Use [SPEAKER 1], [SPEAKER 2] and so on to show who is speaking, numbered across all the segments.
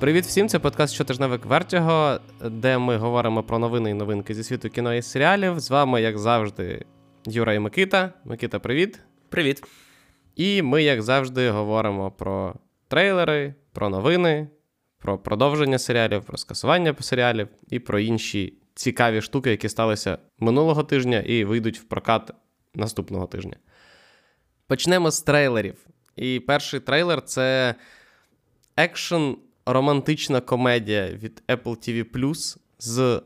[SPEAKER 1] Привіт всім! Це подкаст Щотижневик Вертіго, де ми говоримо про новини і новинки зі світу кіно і серіалів. З вами, як завжди, Юра і Микита. Микита, привіт.
[SPEAKER 2] Привіт.
[SPEAKER 1] І ми, як завжди, говоримо про трейлери, про новини, про продовження серіалів, про скасування серіалів і про інші цікаві штуки, які сталися минулого тижня і вийдуть в прокат наступного тижня. Почнемо з трейлерів. І перший трейлер це екшен романтична комедія від Apple TV з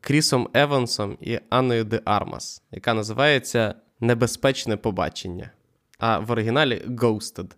[SPEAKER 1] Крісом Евансом і Анною Де Армас, яка називається Небезпечне побачення. А в оригіналі Ghosted.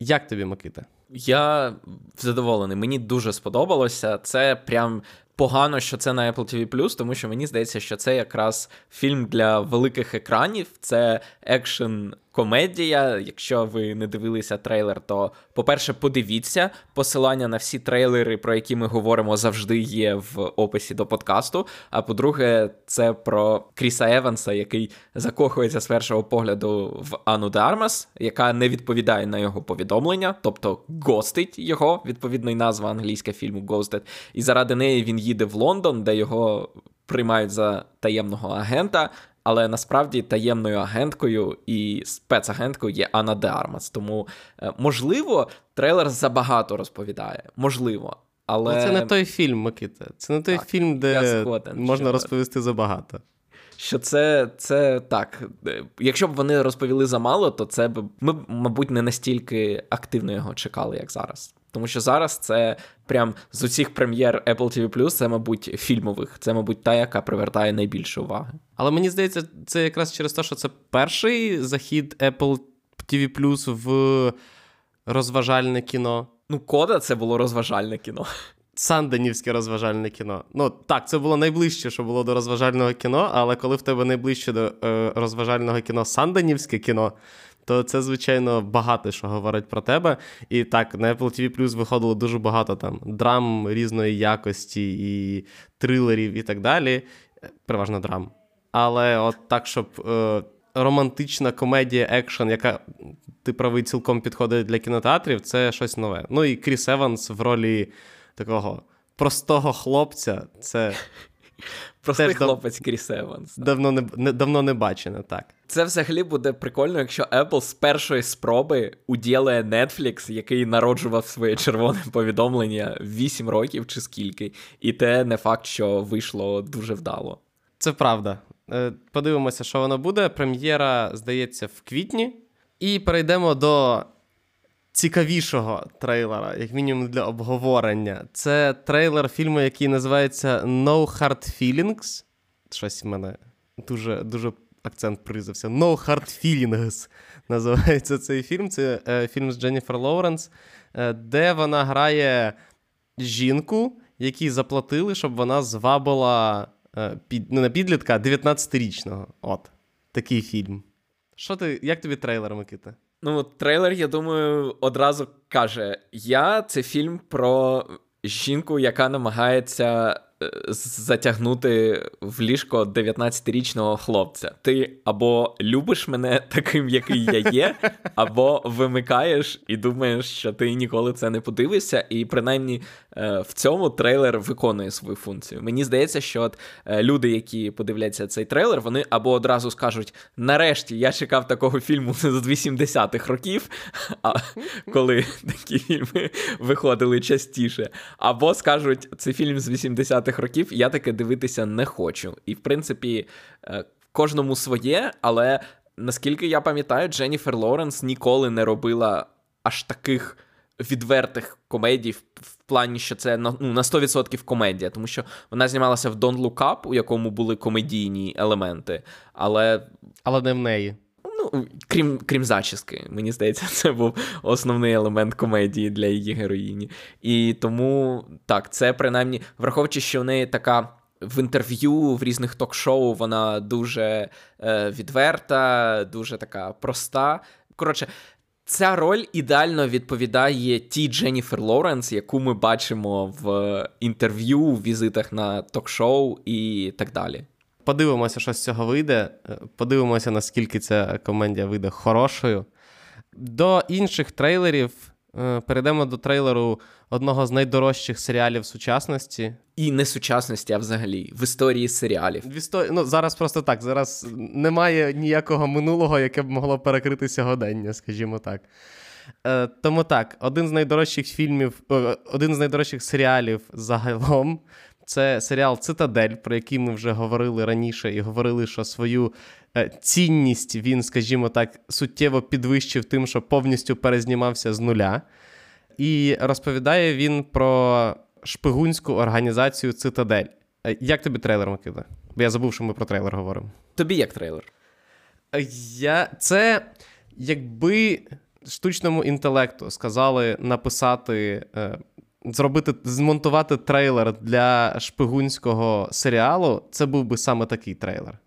[SPEAKER 1] Як тобі, Микита?
[SPEAKER 2] Я задоволений. Мені дуже сподобалося. Це прям погано, що це на Apple TV+, тому що мені здається, що це якраз фільм для великих екранів. Це екшен комедія. Якщо ви не дивилися трейлер, то, по-перше, подивіться. Посилання на всі трейлери, про які ми говоримо, завжди є в описі до подкасту. А по-друге, це про Кріса Еванса, який закохується з першого погляду в Ану Дармас, яка не відповідає на його повідомлення, тобто гостить його, відповідно, і назва англійська фільму Ghosted. І заради неї він їде в Лондон, де його приймають за таємного агента але насправді таємною агенткою і спецагенткою є Анна Де Армас. Тому, е, можливо, трейлер забагато розповідає. Можливо. Але...
[SPEAKER 1] Ну, це не той фільм, Микита. Це не той так, фільм, де згоден, можна що... розповісти забагато.
[SPEAKER 2] Що це це так. Е, якщо б вони розповіли замало, то це б ми, мабуть, не настільки активно його чекали, як зараз. Тому що зараз це прям з усіх прем'єр Apple TV+, це, мабуть, фільмових. Це, мабуть, та, яка привертає найбільше уваги.
[SPEAKER 1] Але мені здається, це якраз через те, що це перший захід Apple TV+, в розважальне кіно.
[SPEAKER 2] Ну, кода це було розважальне кіно.
[SPEAKER 1] Санденівське розважальне кіно. Ну так, це було найближче, що було до розважального кіно, але коли в тебе найближче до е, розважального кіно Санденівське кіно, то це, звичайно, багато що говорить про тебе. І так, на Apple TV Plus виходило дуже багато там драм різної якості, і трилерів, і так далі. Переважно драм. Але от так, щоб е, романтична комедія екшен, яка ти правий цілком підходить для кінотеатрів, це щось нове. Ну і Кріс Еванс в ролі такого простого хлопця. Це
[SPEAKER 2] Простий Теж хлопець Кріс Еванс.
[SPEAKER 1] Давно не, не давно не бачено, так.
[SPEAKER 2] Це взагалі буде прикольно, якщо Apple з першої спроби уділає Netflix, який народжував своє червоне повідомлення 8 років чи скільки, і те не факт, що вийшло дуже вдало.
[SPEAKER 1] Це правда. Е, подивимося, що воно буде. Прем'єра, здається, в квітні. І перейдемо до цікавішого трейлера, як мінімум для обговорення. Це трейлер фільму, який називається No Hard Feelings. Щось в мене дуже дуже акцент призався. No Hard Feelings називається цей фільм. Це е, фільм з Дженніфер Лоуренс, е, де вона грає жінку, якій заплатили, щоб вона звабила е, під, не на підлітка, а 19-річного. От, такий фільм. Що ти, Як тобі трейлер, Микита?
[SPEAKER 2] Ну, трейлер, я думаю, одразу каже: Я це фільм про жінку, яка намагається затягнути в ліжко 19-річного хлопця. Ти або любиш мене таким, який я є, або вимикаєш і думаєш, що ти ніколи це не подивишся, і принаймні е, в цьому трейлер виконує свою функцію. Мені здається, що от е, люди, які подивляться цей трейлер, вони або одразу скажуть: нарешті я чекав такого фільму з 80-х років, а коли такі фільми виходили частіше, або скажуть, це фільм з 80-х 90-х років я таке дивитися не хочу. І, в принципі, е, кожному своє, але наскільки я пам'ятаю, Дженніфер Лоренс ніколи не робила аж таких. Відвертих комедій в плані, що це ну, на 100% комедія, тому що вона знімалася в Don't Look Up, у якому були комедійні елементи, але
[SPEAKER 1] Але не в неї.
[SPEAKER 2] Ну, крім крім зачіски, мені здається, це був основний елемент комедії для її героїні. І тому так, це принаймні, враховуючи, що в неї така. В інтерв'ю в різних ток-шоу вона дуже е, відверта, дуже така проста. Коротше, ця роль ідеально відповідає тій Дженніфер Лоренс, яку ми бачимо в інтерв'ю, в візитах на ток-шоу і так далі.
[SPEAKER 1] Подивимося, що з цього вийде. Е, подивимося, наскільки ця комедія вийде хорошою. До інших трейлерів Е, перейдемо до трейлеру одного з найдорожчих серіалів сучасності.
[SPEAKER 2] І не сучасності, а взагалі в історії серіалів.
[SPEAKER 1] В історії, ну зараз просто так. Зараз немає ніякого минулого, яке б могло перекрити сьогодення, скажімо так. Е, Тому так, один з найдорожчих фільмів, один з найдорожчих серіалів загалом. Це серіал Цитадель, про який ми вже говорили раніше, і говорили, що свою е, цінність він, скажімо так, суттєво підвищив тим, що повністю перезнімався з нуля. І розповідає він про шпигунську організацію Цитадель. Е, як тобі трейлер, Микита? Бо я забув, що ми про трейлер говоримо.
[SPEAKER 2] Тобі як трейлер?
[SPEAKER 1] Е, я... Це якби штучному інтелекту сказали написати зробити, змонтувати трейлер для шпигунського серіалу, це був би саме такий трейлер.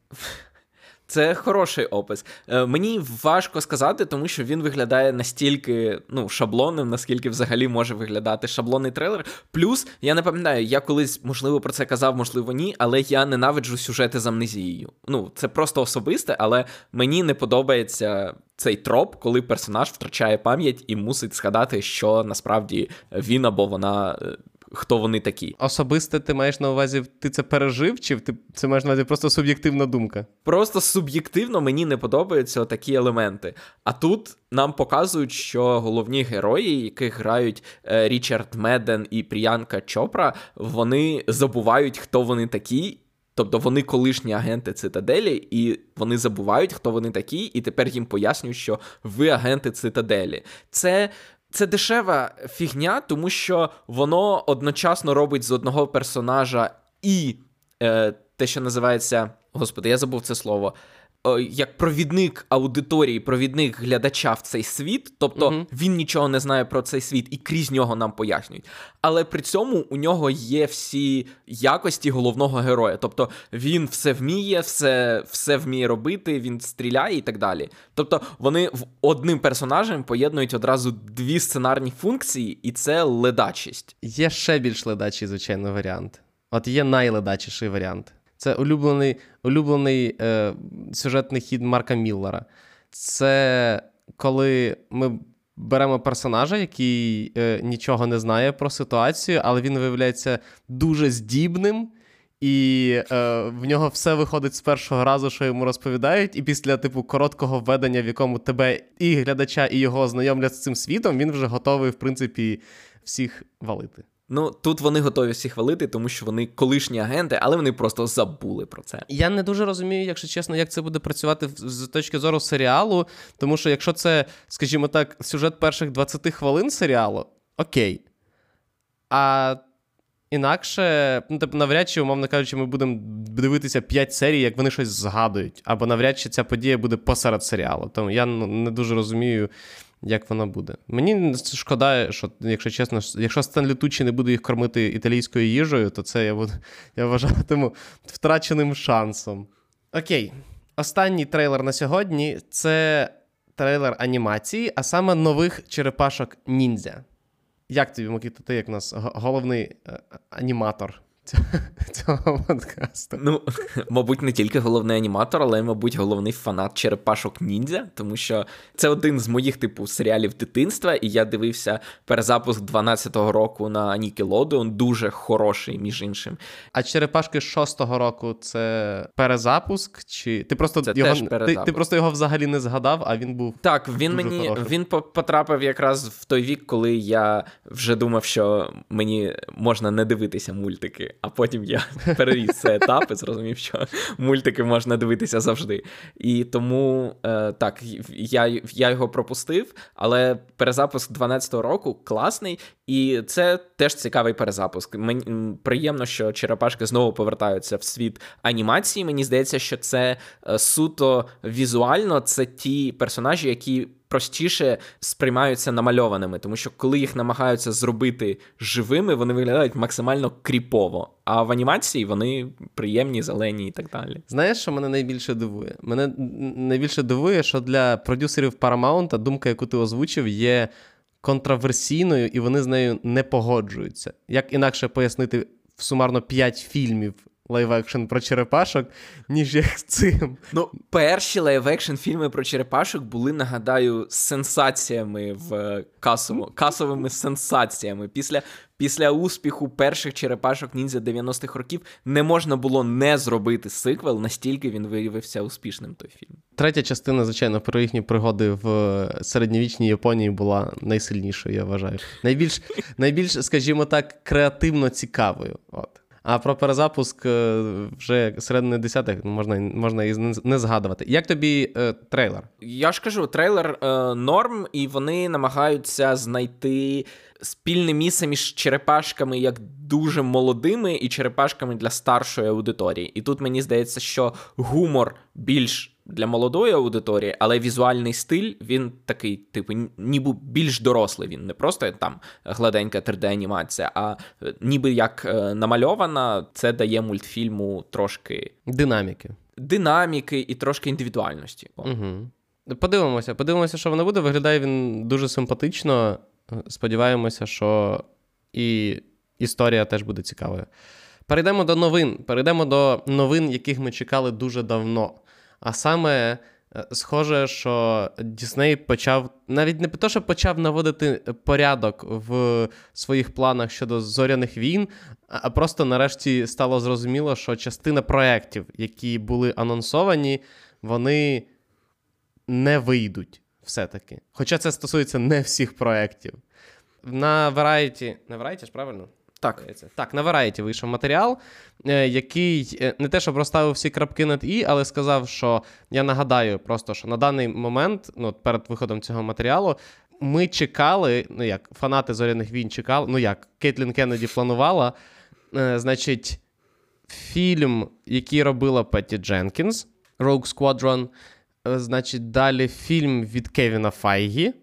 [SPEAKER 2] Це хороший опис. Е, мені важко сказати, тому що він виглядає настільки ну, шаблонним, наскільки взагалі може виглядати шаблонний трейлер. Плюс, я не пам'ятаю, я колись, можливо, про це казав, можливо, ні, але я ненавиджу сюжети з амнезією. Ну, це просто особисте, але мені не подобається цей троп, коли персонаж втрачає пам'ять і мусить згадати, що насправді він або вона е, хто вони такі.
[SPEAKER 1] Особисто ти маєш на увазі, ти це пережив, чи ти це маєш на увазі просто суб'єктивна думка?
[SPEAKER 2] Просто суб'єктивно мені не подобаються такі елементи. А тут нам показують, що головні герої, яких грають е, Річард Меден і Пріянка Чопра, вони забувають, хто вони такі. Тобто вони колишні агенти цитаделі, і вони забувають, хто вони такі, і тепер їм пояснюють, що ви агенти цитаделі. Це це дешева фігня, тому що воно одночасно робить з одного персонажа і е, те, що називається. Господи, я забув це слово. Е, як провідник аудиторії, провідник глядача в цей світ, тобто uh він нічого не знає про цей світ і крізь нього нам пояснюють. Але при цьому у нього є всі якості головного героя. Тобто він все вміє, все все вміє робити, він стріляє і так далі. Тобто вони в одним персонажем поєднують одразу дві сценарні функції, і це ледачість.
[SPEAKER 1] Є ще більш ледачий, звичайно, варіант. От є найледачіший варіант. Це улюблений улюблений е, сюжетний хід Марка Міллера. Це коли ми беремо персонажа, який е, нічого не знає про ситуацію, але він виявляється дуже здібним. І е, в нього все виходить з першого разу, що йому розповідають, і після типу короткого введення, в якому тебе і глядача, і його знайомлять з цим світом, він вже готовий, в принципі, всіх валити.
[SPEAKER 2] Ну тут вони готові всі хвалити, тому що вони колишні агенти, але вони просто забули про це.
[SPEAKER 1] Я не дуже розумію, якщо чесно, як це буде працювати з точки зору серіалу. Тому що якщо це, скажімо так, сюжет перших 20 хвилин серіалу, окей. А інакше, ну, типу, навряд чи, умовно кажучи, ми будемо дивитися 5 серій, як вони щось згадують. Або навряд чи ця подія буде посеред серіалу. Тому я ну, не дуже розумію як воно буде. Мені шкода, що, якщо чесно, якщо Стенлі Тучі не буде їх кормити італійською їжею, то це я буду, я вважатиму втраченим шансом. Окей, останній трейлер на сьогодні це трейлер анімації, а саме нових черепашок ніндзя. Як тобі, Микита, ти як у нас головний е, аніматор цього подкасту.
[SPEAKER 2] Ну, мабуть, не тільки головний аніматор, але, й, мабуть, головний фанат черепашок ніндзя, тому що це один з моїх типу серіалів дитинства, і я дивився перезапуск 12-го року на Nickelodeon, дуже хороший, між іншим.
[SPEAKER 1] А черепашки 6-го року це перезапуск? Чи ти просто
[SPEAKER 2] це
[SPEAKER 1] його
[SPEAKER 2] теж
[SPEAKER 1] ти, ти просто його взагалі не згадав, а він був.
[SPEAKER 2] Так, він
[SPEAKER 1] дуже
[SPEAKER 2] мені
[SPEAKER 1] хороший.
[SPEAKER 2] він потрапив якраз в той вік, коли я вже думав, що мені можна не дивитися мультики а потім я переріс цей етап і зрозумів, що мультики можна дивитися завжди. І тому е, так, я я його пропустив, але перезапуск 12-го року класний, і це теж цікавий перезапуск. Мені приємно, що черепашки знову повертаються в світ анімації. Мені здається, що це е, суто візуально, це ті персонажі, які простіше сприймаються намальованими, тому що коли їх намагаються зробити живими, вони виглядають максимально кріпово. А в анімації вони приємні, зелені і так далі.
[SPEAKER 1] Знаєш, що мене найбільше дивує? Мене найбільше дивує, що для продюсерів Paramount думка, яку ти озвучив, є контраверсійною, і вони з нею не погоджуються. Як інакше пояснити сумарно 5 фільмів live-action про черепашок, ніж як цим.
[SPEAKER 2] Ну, перші live-action фільми про черепашок були, нагадаю, сенсаціями в касово, касовими сенсаціями. Після після успіху перших черепашок ніндзя 90-х років не можна було не зробити сиквел, настільки він виявився успішним той фільм.
[SPEAKER 1] Третя частина, звичайно, про їхні пригоди в середньовічній Японії була найсильнішою, я вважаю. Найбільш, найбільш, скажімо так, креативно цікавою. От. А про перезапуск е, вже середини десятих можна можна і не згадувати. Як тобі е, трейлер?
[SPEAKER 2] Я ж кажу, трейлер е, норм, і вони намагаються знайти спільне місце між черепашками як дуже молодими і черепашками для старшої аудиторії. І тут мені здається, що гумор більш для молодої аудиторії, але візуальний стиль він такий, типу, ніби більш дорослий. Він не просто там гладенька 3D-анімація, а е, ніби як е, намальована, це дає мультфільму трошки
[SPEAKER 1] динаміки.
[SPEAKER 2] Динаміки і трошки індивідуальності.
[SPEAKER 1] Угу. Подивимося, подивимося, що воно буде. Виглядає він дуже симпатично. Сподіваємося, що і історія теж буде цікавою. Перейдемо до новин. Перейдемо до новин, яких ми чекали дуже давно. А саме, е, схоже, що Дісней почав навіть не те, що почав наводити порядок в своїх планах щодо зоряних війн, а просто нарешті стало зрозуміло, що частина проєктів, які були анонсовані, вони не вийдуть все-таки. Хоча це стосується не всіх проєктів. На Variety, на Variety ж правильно?
[SPEAKER 2] Так,
[SPEAKER 1] Так, на Variety вийшов матеріал, е, який е, не те, щоб розставив всі крапки над І, але сказав, що я нагадаю просто, що на даний момент, ну, перед виходом цього матеріалу, ми чекали, ну як фанати зоряних війн чекали, ну як Кейтлін Кеннеді планувала, е, значить, фільм, який робила Петті Дженкінс, Rogue Squadron, значить, далі фільм від Кевіна Файгі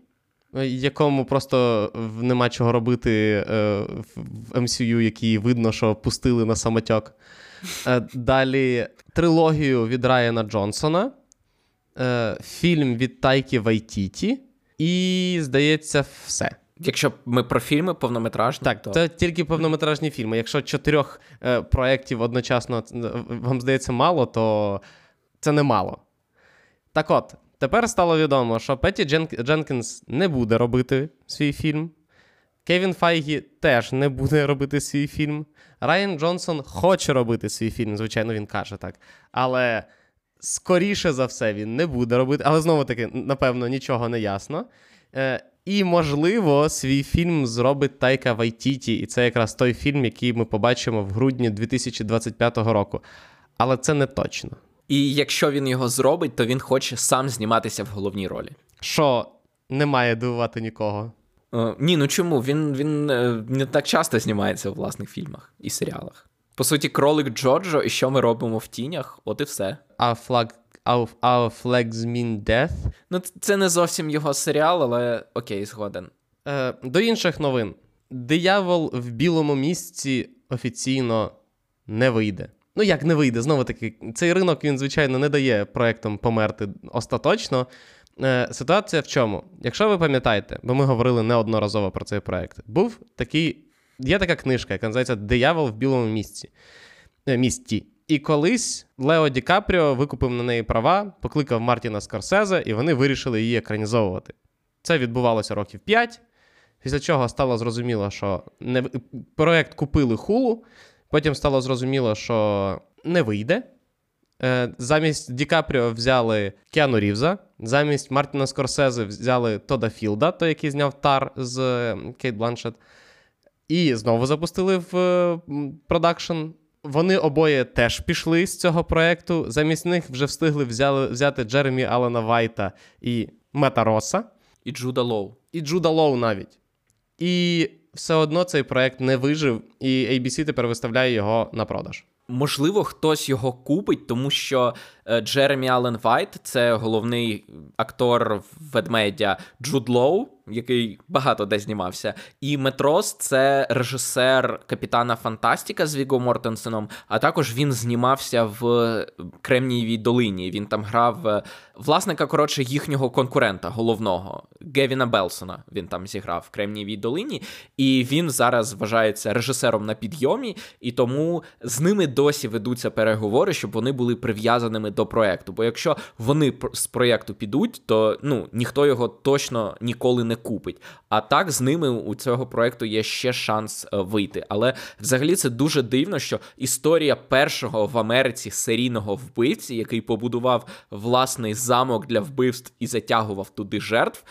[SPEAKER 1] якому просто нема чого робити е, в MCU, який видно, що пустили на самотьок. Е, далі трилогію від Райана Джонсона, е, фільм від Тайки Вайтіті, і, здається, все.
[SPEAKER 2] Якщо ми про фільми повнометражні,
[SPEAKER 1] так,
[SPEAKER 2] то
[SPEAKER 1] це тільки повнометражні фільми. Якщо чотирьох е, проєктів одночасно вам здається мало, то це не мало. Так от, Тепер стало відомо, що Петті Дженкінс не буде робити свій фільм. Кевін Файгі теж не буде робити свій фільм. Райан Джонсон хоче робити свій фільм, звичайно, він каже так. Але скоріше за все він не буде робити. Але знову таки, напевно, нічого не ясно. Е, І, можливо, свій фільм зробить Тайка Вайтіті, і це якраз той фільм, який ми побачимо в грудні 2025 року. Але це не точно.
[SPEAKER 2] І якщо він його зробить, то він хоче сам зніматися в головній ролі.
[SPEAKER 1] Що не має дивувати нікого.
[SPEAKER 2] Е, ні, ну чому? Він він е, не так часто знімається у власних фільмах і серіалах. По суті, кролик Джорджо, і що ми робимо в тінях, от і все.
[SPEAKER 1] А флаг Our, our flags mean death.
[SPEAKER 2] Ну, це не зовсім його серіал, але окей, згоден.
[SPEAKER 1] Е, До інших новин. Диявол в білому місці офіційно не вийде. Ну, як не вийде, знову таки, цей ринок він, звичайно, не дає проектам померти остаточно. Е, Ситуація в чому? Якщо ви пам'ятаєте, бо ми говорили неодноразово про цей проект, був такий, є така книжка, яка називається Диявол в білому місці. Е, місті. І колись Лео Ді Капріо викупив на неї права, покликав Мартіна Скорсезе, і вони вирішили її екранізовувати. Це відбувалося років 5, після чого стало зрозуміло, що не... проект купили хулу. Потім стало зрозуміло, що не вийде. Е, замість Ді Капріо взяли Кіану Рівза, замість Мартіна Скорсезе взяли Тода Філда, той, який зняв Тар з Кейт Бланшет. І знову запустили в продакшн. Вони обоє теж пішли з цього проєкту. Замість них вже встигли взяли, взяти Джеремі Алана Вайта і Метта Росса.
[SPEAKER 2] І Джуда Лоу.
[SPEAKER 1] І Джуда Лоу навіть. І все одно цей проект не вижив, і ABC тепер виставляє його на продаж.
[SPEAKER 2] Можливо, хтось його купить, тому що Джеремі Аллен Вайт це головний актор ведмедя Джуд Лоу, який багато де знімався. І Метт Росс це режисер Капітана Фантастіка з Віго Мортенсеном, а також він знімався в Кремнієвій долині. Він там грав е, власника, коротше, їхнього конкурента головного Гевіна Белсона. Він там зіграв в Кремнієвій долині, і він зараз вважається режисером на підйомі, і тому з ними досі ведуться переговори, щоб вони були прив'язаними до проекту. Бо якщо вони з проєкту підуть, то ну ніхто його точно ніколи не купить. А так з ними у цього проекту є ще шанс е, вийти. Але взагалі це дуже дивно, що історія першого в Америці серійного вбивці, який побудував власний замок для вбивств і затягував туди жертв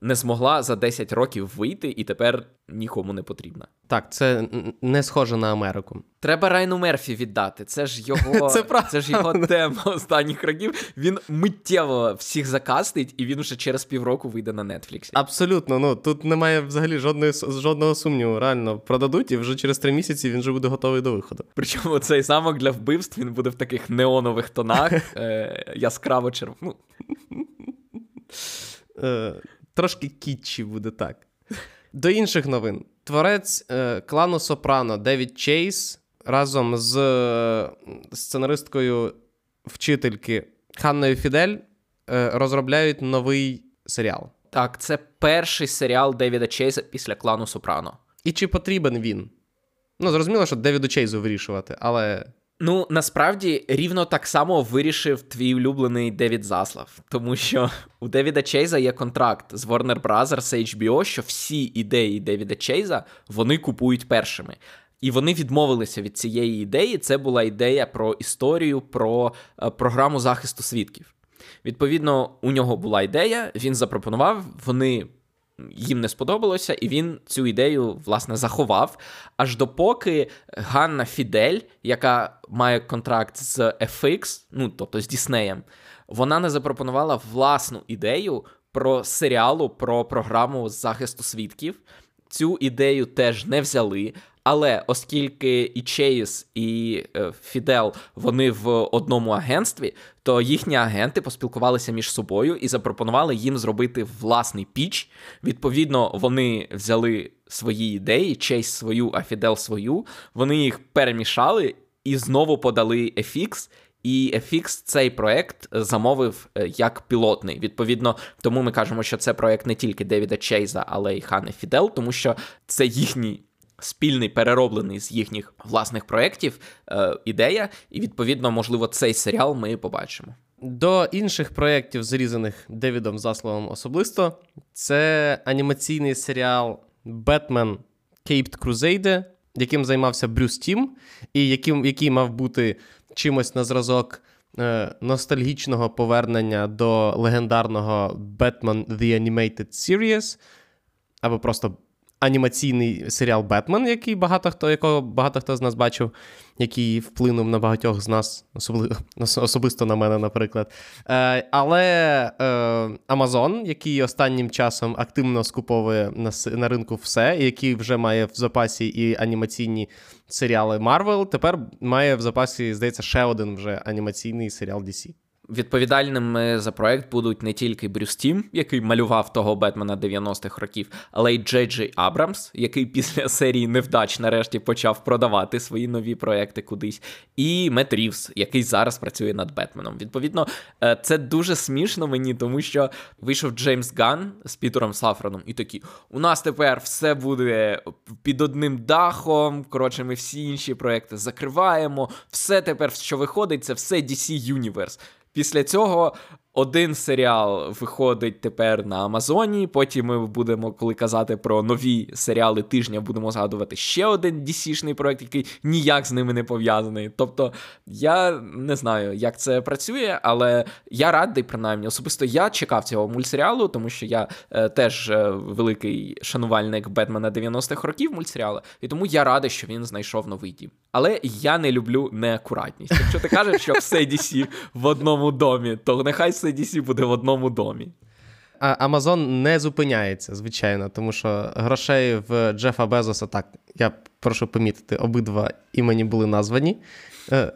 [SPEAKER 2] не змогла за 10 років вийти і тепер нікому не потрібна.
[SPEAKER 1] Так, це не схоже на Америку.
[SPEAKER 2] Треба Райну Мерфі віддати. Це ж його це, це ж його тема останніх років. Він миттєво всіх закастить, і він вже через півроку вийде на Нетфліксі.
[SPEAKER 1] Абсолютно, ну тут немає взагалі жодної жодного сумніву. Реально продадуть, і вже через три місяці він вже буде готовий до виходу.
[SPEAKER 2] Причому цей замок для вбивств він буде в таких неонових тонах, е, яскраво червоно.
[SPEAKER 1] Трошки кітчі буде так. До інших новин. Творець е, клану Сопрано Девід Чейз разом з е, сценаристкою вчительки Ханною Фідель е, розробляють новий серіал.
[SPEAKER 2] Так, це перший серіал Девіда Чейза після клану Сопрано.
[SPEAKER 1] І чи потрібен він? Ну, зрозуміло, що Девіду Чейзу вирішувати, але
[SPEAKER 2] Ну, насправді рівно так само вирішив твій улюблений Девід Заслав, тому що у Девіда Чейза є контракт з Warner Brothers HBO, що всі ідеї Девіда Чейза вони купують першими. І вони відмовилися від цієї ідеї. Це була ідея про історію, про е, програму захисту свідків. Відповідно, у нього була ідея, він запропонував, вони їм не сподобалося, і він цю ідею власне заховав. Аж допоки Ганна Фідель, яка має контракт з FX, ну тобто з Діснеєм, вона не запропонувала власну ідею про серіалу про програму захисту свідків. Цю ідею теж не взяли. Але оскільки і Чейз, і Фідел вони в одному агентстві, то їхні агенти поспілкувалися між собою і запропонували їм зробити власний піч. Відповідно, вони взяли свої ідеї, Чейз свою, а Фідел свою. Вони їх перемішали і знову подали FX, і FX цей проект замовив е, як пілотний. Відповідно, тому ми кажемо, що це проект не тільки Девіда Чейза, але й Хани Фідел, тому що це їхній спільний перероблений з їхніх власних проєктів е, ідея, і відповідно, можливо, цей серіал ми побачимо.
[SPEAKER 1] До інших проєктів, зрізаних Девідом Засловом особисто, це анімаційний серіал Бетмен Кейпт Крузейде, яким займався Брюс Тім, і яким, який мав бути чимось на зразок е, ностальгічного повернення до легендарного Batman The Animated Series, або просто анімаційний серіал Бетмен, який багато хто, якого багато хто з нас бачив, який вплинув на багатьох з нас, особливо, особисто на мене, наприклад. Е, Але е, Amazon, який останнім часом активно скуповує на на ринку все, який вже має в запасі і анімаційні серіали Marvel, тепер має в запасі, здається, ще один вже анімаційний серіал DC.
[SPEAKER 2] Відповідальними за проект будуть не тільки Брюс Тім, який малював того Бетмена 90-х років, але й Джей Джей Абрамс, який після серії невдач нарешті почав продавати свої нові проекти кудись, і Мет Рівс, який зараз працює над Бетменом. Відповідно, е, це дуже смішно мені, тому що вийшов Джеймс Ган з Пітером Сафроном, і такі: у нас тепер все буде під одним дахом. Коротше, ми всі інші проекти закриваємо. Все тепер, що виходить, це все DC Universe. Після цього один серіал виходить тепер на Амазоні. Потім ми будемо, коли казати про нові серіали тижня, будемо згадувати ще один DC-шний проект, який ніяк з ними не пов'язаний. Тобто я не знаю, як це працює, але я радий, принаймні, особисто я чекав цього мультсеріалу, тому що я е, теж е, великий шанувальник Бетмена 90-х років мультсеріалу, і тому я радий, що він знайшов новий дім. Але я не люблю неакуратність. Якщо ти кажеш, що все DC в одному домі, то нехай все DC буде в одному домі.
[SPEAKER 1] А Амазон не зупиняється, звичайно, тому що грошей в Джефа Безоса так, я прошу помітити, обидва імені були названі. Е,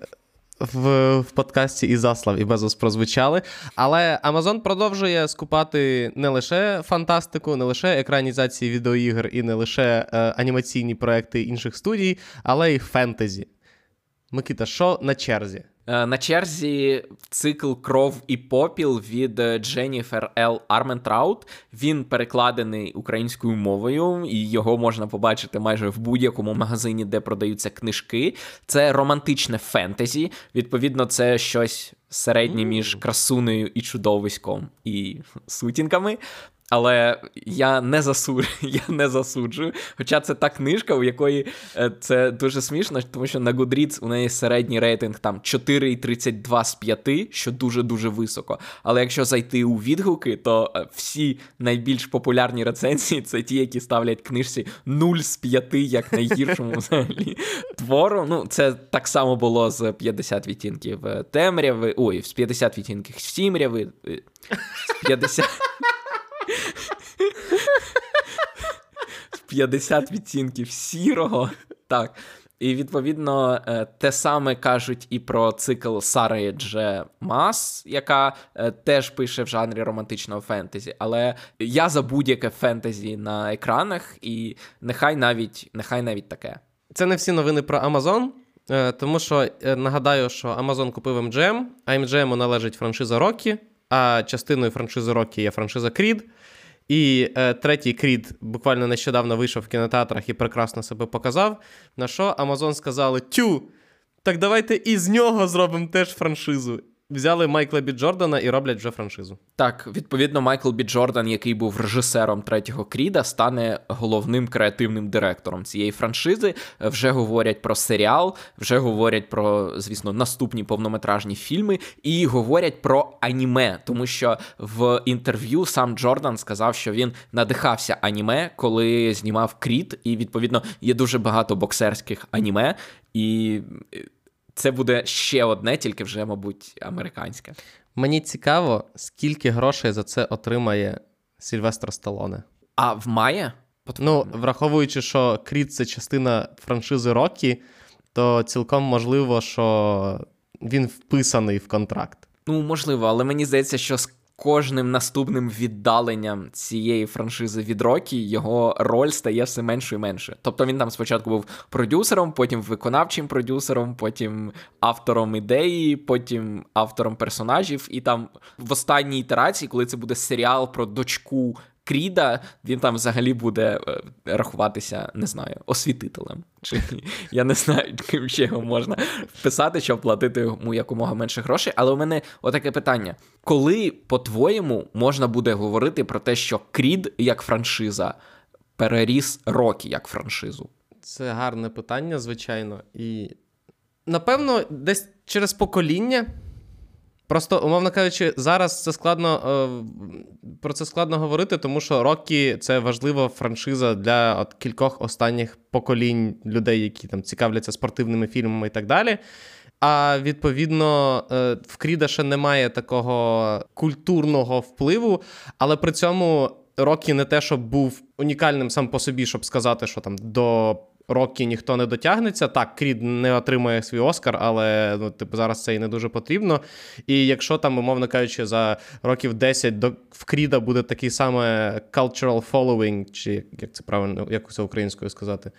[SPEAKER 1] в в подкасті і Заслав, і Безос прозвучали. Але Amazon продовжує скупати не лише фантастику, не лише екранізації відеоігр і не лише е, анімаційні проекти інших студій, але й фентезі. Микита, що на черзі?
[SPEAKER 2] Е, на черзі цикл Кров і попіл від Дженніфер Л. Арментраут. Він перекладений українською мовою, і його можна побачити майже в будь-якому магазині, де продаються книжки. Це романтичне фентезі. Відповідно, це щось середнє між красунею і чудовиськом і сутінками. Але я не засуджую, я не засуджую. Хоча це та книжка, у якої е, це дуже смішно, тому що на Goodreads у неї середній рейтинг там 4,32 з 5, що дуже-дуже високо. Але якщо зайти у відгуки, то е, всі найбільш популярні рецензії це ті, які ставлять книжці 0 з 5, як найгіршому взагалі твору. Ну, це так само було з 50 відтінків е, темряви. Ой, з 50 відтінків сімряви. З 50. 50 відцінків сірого. Так. І відповідно е, те саме кажуть і про цикл Сари Дже Мас, яка е, теж пише в жанрі романтичного фентезі. Але я за будь-яке фентезі на екранах, і нехай навіть нехай навіть таке.
[SPEAKER 1] Це не всі новини про Amazon, е, тому що нагадаю, що Amazon купив MGM, а MGM належить франшиза Rocky, а частиною франшизи Рокі є франшиза Крід. І е, третій крід буквально нещодавно вийшов в кінотеатрах і прекрасно себе показав. На що Амазон сказали: Тю, так давайте і з нього зробимо теж франшизу взяли Майкла Бі Джордана і роблять вже франшизу.
[SPEAKER 2] Так, відповідно, Майкл Бі Джордан, який був режисером третього Кріда, стане головним креативним директором цієї франшизи. Вже говорять про серіал, вже говорять про, звісно, наступні повнометражні фільми, і говорять про аніме, тому що в інтерв'ю сам Джордан сказав, що він надихався аніме, коли знімав Крід, і відповідно є дуже багато боксерських аніме. І це буде ще одне, тільки вже, мабуть, американське.
[SPEAKER 1] Мені цікаво, скільки грошей за це отримає Сільвестр Сталоне.
[SPEAKER 2] А в має?
[SPEAKER 1] Ну, враховуючи, що Кріт це частина франшизи Рокі, то цілком можливо, що він вписаний в контракт.
[SPEAKER 2] Ну, можливо, але мені здається, що кожним наступним віддаленням цієї франшизи від Рокі його роль стає все менше і менше. Тобто він там спочатку був продюсером, потім виконавчим продюсером, потім автором ідеї, потім автором персонажів. І там в останній ітерації, коли це буде серіал про дочку Кріда, він там взагалі буде е, рахуватися, не знаю, освітителем. Чи я не знаю, ким ще його можна вписати, щоб платити йому якомога менше грошей. Але у мене отаке питання: коли, по-твоєму, можна буде говорити про те, що Крід як франшиза переріс Рокі як франшизу?
[SPEAKER 1] Це гарне питання, звичайно. І напевно, десь через покоління. Просто, умовно кажучи, зараз це складно е, про це складно говорити, тому що Рокі це важлива франшиза для от кількох останніх поколінь людей, які там цікавляться спортивними фільмами і так далі. А відповідно, е, в Кріда ще немає такого культурного впливу, але при цьому Рокі не те, щоб був унікальним сам по собі, щоб сказати, що там до Рокі ніхто не дотягнеться. Так, Крід не отримує свій Оскар, але ну, типу, зараз це і не дуже потрібно. І якщо там, умовно кажучи, за років 10 до в Кріда буде такий саме cultural following, чи як це правильно, як це українською сказати?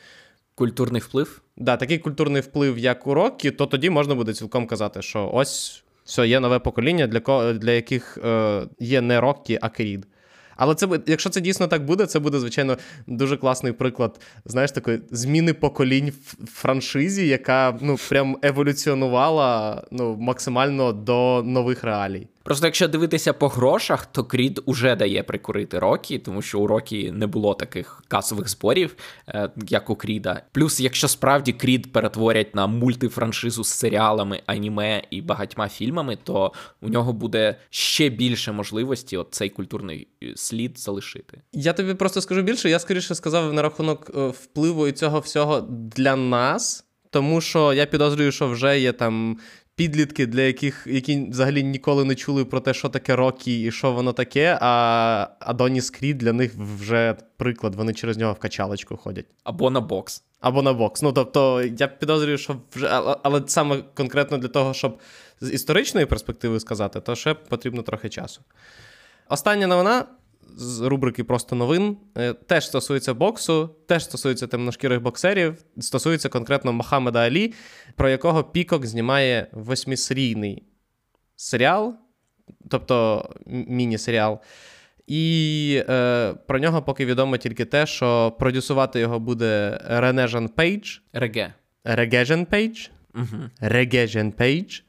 [SPEAKER 2] Культурний вплив?
[SPEAKER 1] Да, такий культурний вплив, як у Рокі, то тоді можна буде цілком казати, що ось все, є нове покоління, для для яких е, є не Рокі, а Крід. Але це якщо це дійсно так буде, це буде, звичайно, дуже класний приклад, знаєш, такої зміни поколінь в франшизі, яка ну прям еволюціонувала ну, максимально до нових реалій.
[SPEAKER 2] Просто якщо дивитися по грошах, то Крід уже дає прикурити Рокі, тому що у Рокі не було таких касових зборів, е, як у Кріда. Плюс, якщо справді Крід перетворять на мультифраншизу з серіалами, аніме і багатьма фільмами, то у нього буде ще більше можливості от цей культурний е, слід залишити.
[SPEAKER 1] Я тобі просто скажу більше. Я скоріше сказав на рахунок е, впливу і цього всього для нас. Тому що я підозрюю, що вже є там підлітки, для яких які взагалі ніколи не чули про те, що таке Рокі і що воно таке. А Адоніс Крід для них вже приклад, вони через нього в качалочку ходять.
[SPEAKER 2] Або на бокс.
[SPEAKER 1] Або на бокс. Ну тобто, я підозрюю, що вже, але саме конкретно для того, щоб з історичної перспективи сказати, то ще потрібно трохи часу. Остання новина з рубрики Просто новин. Е, теж стосується боксу, теж стосується темношкірих боксерів, стосується конкретно Мохаммеда Алі, про якого Пікок знімає восьмисерійний серіал, тобто міні-серіал. І е, про нього поки відомо тільки те, що продюсувати його буде Реге-Жан Пейдж.
[SPEAKER 2] Реге.
[SPEAKER 1] Реге-Жан Пейдж.
[SPEAKER 2] Угу.
[SPEAKER 1] Реге-Жан Пейдж.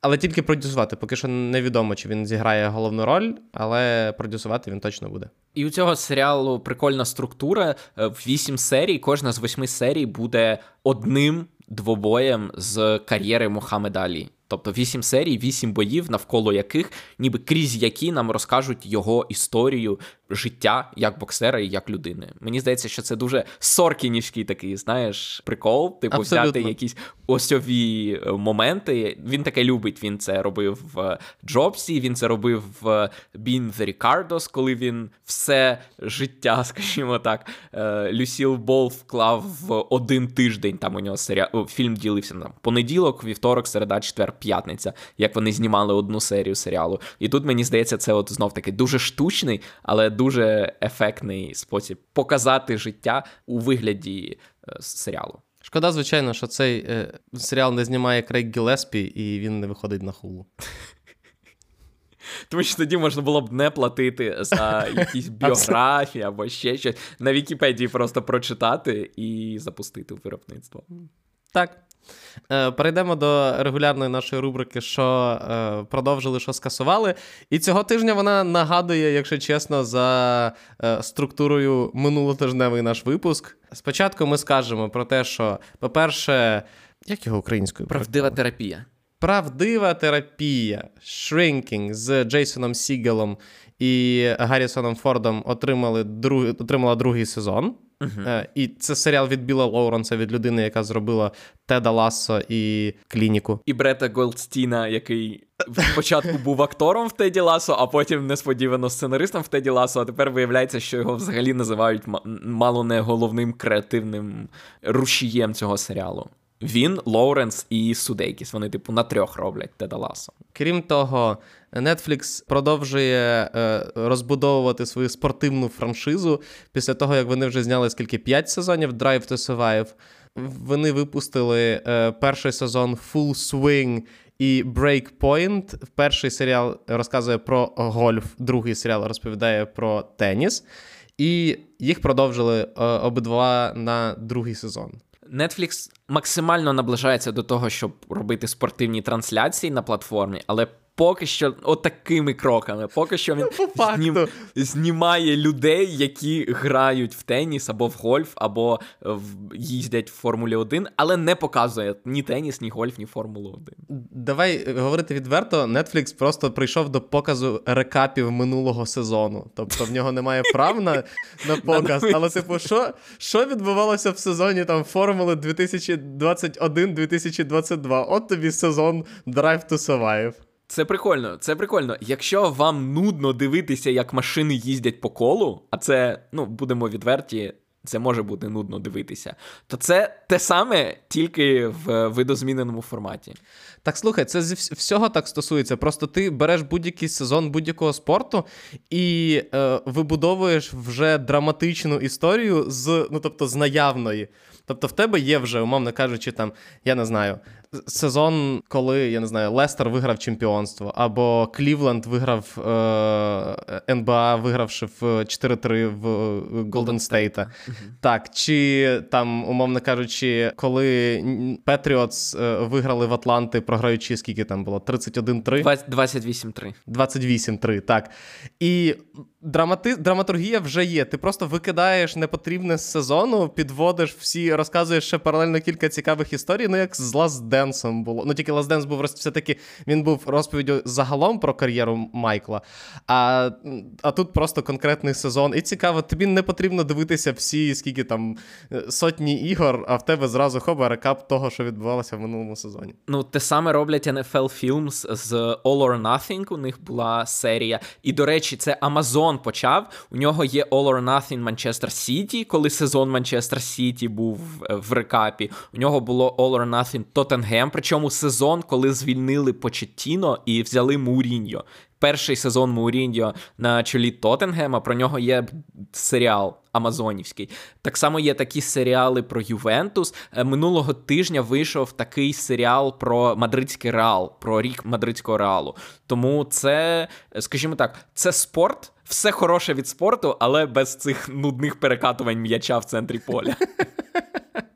[SPEAKER 1] Але тільки продюсувати. Поки що невідомо, чи він зіграє головну роль, але продюсувати він точно буде.
[SPEAKER 2] І у цього серіалу прикольна структура. Е, в вісім серій, кожна з восьми серій буде одним двобоєм з кар'єри Мухаммеда Алі. Тобто вісім серій, вісім боїв, навколо яких, ніби крізь які нам розкажуть його історію життя як боксера і як людини. Мені здається, що це дуже соркінівський такий, знаєш, прикол. Типу, Абсолютно. взяти якісь осьові е, моменти. Він таке любить. Він це робив в Джобсі, він це робив в Being the Ricardos, коли він все життя, скажімо так, е, Люсіл Бол вклав в один тиждень. Там у нього серіал фільм ділився на понеділок, вівторок, середа, четвер, п'ятниця, як вони знімали одну серію серіалу. І тут мені здається, це от знов таки дуже штучний, але дуже ефектний спосіб показати життя у вигляді е, серіалу.
[SPEAKER 1] Шкода, звичайно, що цей е, серіал не знімає Крейг Гілеспі, і він не виходить на хулу.
[SPEAKER 2] Тому що тоді можна було б не платити за якісь біографії або ще щось. На Вікіпедії просто прочитати і запустити в виробництво.
[SPEAKER 1] Так. Е, перейдемо до регулярної нашої рубрики, що е, продовжили, що скасували. І цього тижня вона нагадує, якщо чесно, за е, структурою минулотижневий наш випуск. Спочатку ми скажемо про те, що, по-перше, як його українською?
[SPEAKER 2] Правдива терапія.
[SPEAKER 1] Правдива терапія Shrinking з Джейсоном Сігелом і Гаррісоном Фордом отримали друг... отримала другий сезон. Uh-huh. І це серіал від Біла Лоуренса, від людини, яка зробила Теда Лассо і клініку.
[SPEAKER 2] І Брета Голдстіна, який спочатку був актором в Теді Лассо, а потім несподівано сценаристом в Теді Лассо, а тепер виявляється, що його взагалі називають мало не головним креативним рушієм цього серіалу. Він, Лоуренс і Судейкіс. Вони, типу, на трьох роблять Теда Лассо.
[SPEAKER 1] Крім того, Netflix продовжує е, розбудовувати свою спортивну франшизу після того, як вони вже зняли скільки п'ять сезонів Drive to Survive. Вони випустили е, перший сезон Full Swing і Breakpoint. Перший серіал розказує про гольф, другий серіал розповідає про теніс. І їх продовжили е, обидва на другий сезон.
[SPEAKER 2] Netflix максимально наближається до того, щоб робити спортивні трансляції на платформі, але поки що отакими кроками. Поки що він ну, знім... знімає людей, які грають в теніс або в гольф, або в... їздять в Формулі 1, але не показує ні теніс, ні гольф, ні Формулу 1.
[SPEAKER 1] Давай говорити відверто. Netflix просто прийшов до показу рекапів минулого сезону. Тобто в нього немає прав на на показ. Але, типу, що що відбувалося в сезоні там Формули 2021-2022? От тобі сезон Drive to Survive.
[SPEAKER 2] Це прикольно, це прикольно. Якщо вам нудно дивитися, як машини їздять по колу, а це, ну, будемо відверті, це може бути нудно дивитися, то це те саме тільки в видозміненому форматі.
[SPEAKER 1] Так слухай, це з всього так стосується. Просто ти береш будь-який сезон будь-якого спорту і е, вибудовуєш вже драматичну історію з, ну тобто, з наявної. Тобто, в тебе є вже, умовно кажучи, там, я не знаю, сезон, коли я не знаю, Лестер виграв чемпіонство, або Клівленд виграв е, НБА, вигравши в 4-3 в Голден Стейта. Так, чи там, умовно кажучи, коли Петріотс виграли в Атланти, програючи, скільки там було? 31-3?
[SPEAKER 2] 28-3.
[SPEAKER 1] 28-3, так. І драмати... драматургія вже є. Ти просто викидаєш непотрібне з сезону, підводиш всі, розказуєш ще паралельно кілька цікавих історій, ну як з Last Dance було. Ну тільки Last Dance був все-таки він був розповіддю загалом про кар'єру Майкла. А а тут просто конкретний сезон. І цікаво, тобі не потрібно дивитися всі, скільки там е, сотні ігор, а в тебе зразу хоба рекап того, що відбувалося в минулому сезоні.
[SPEAKER 2] Ну, те саме роблять NFL Films з All or Nothing. У них була серія. І, до речі, це Amazon почав. У нього є All or Nothing Manchester City, коли сезон Manchester City був в рекапі. У нього було All or Nothing Тоттенгем, причому сезон, коли звільнили Почеттіно і взяли Муріньо. перший сезон Мауріньо на чолі Тоттенгема. Про нього є серіал Амазонівський. Так само є такі серіали про Ювентус. Е, минулого тижня вийшов такий серіал про мадридський реал, про рік мадридського реалу. Тому це, скажімо так, це спорт. Все хороше від спорту, але без цих нудних перекатувань м'яча в центрі поля.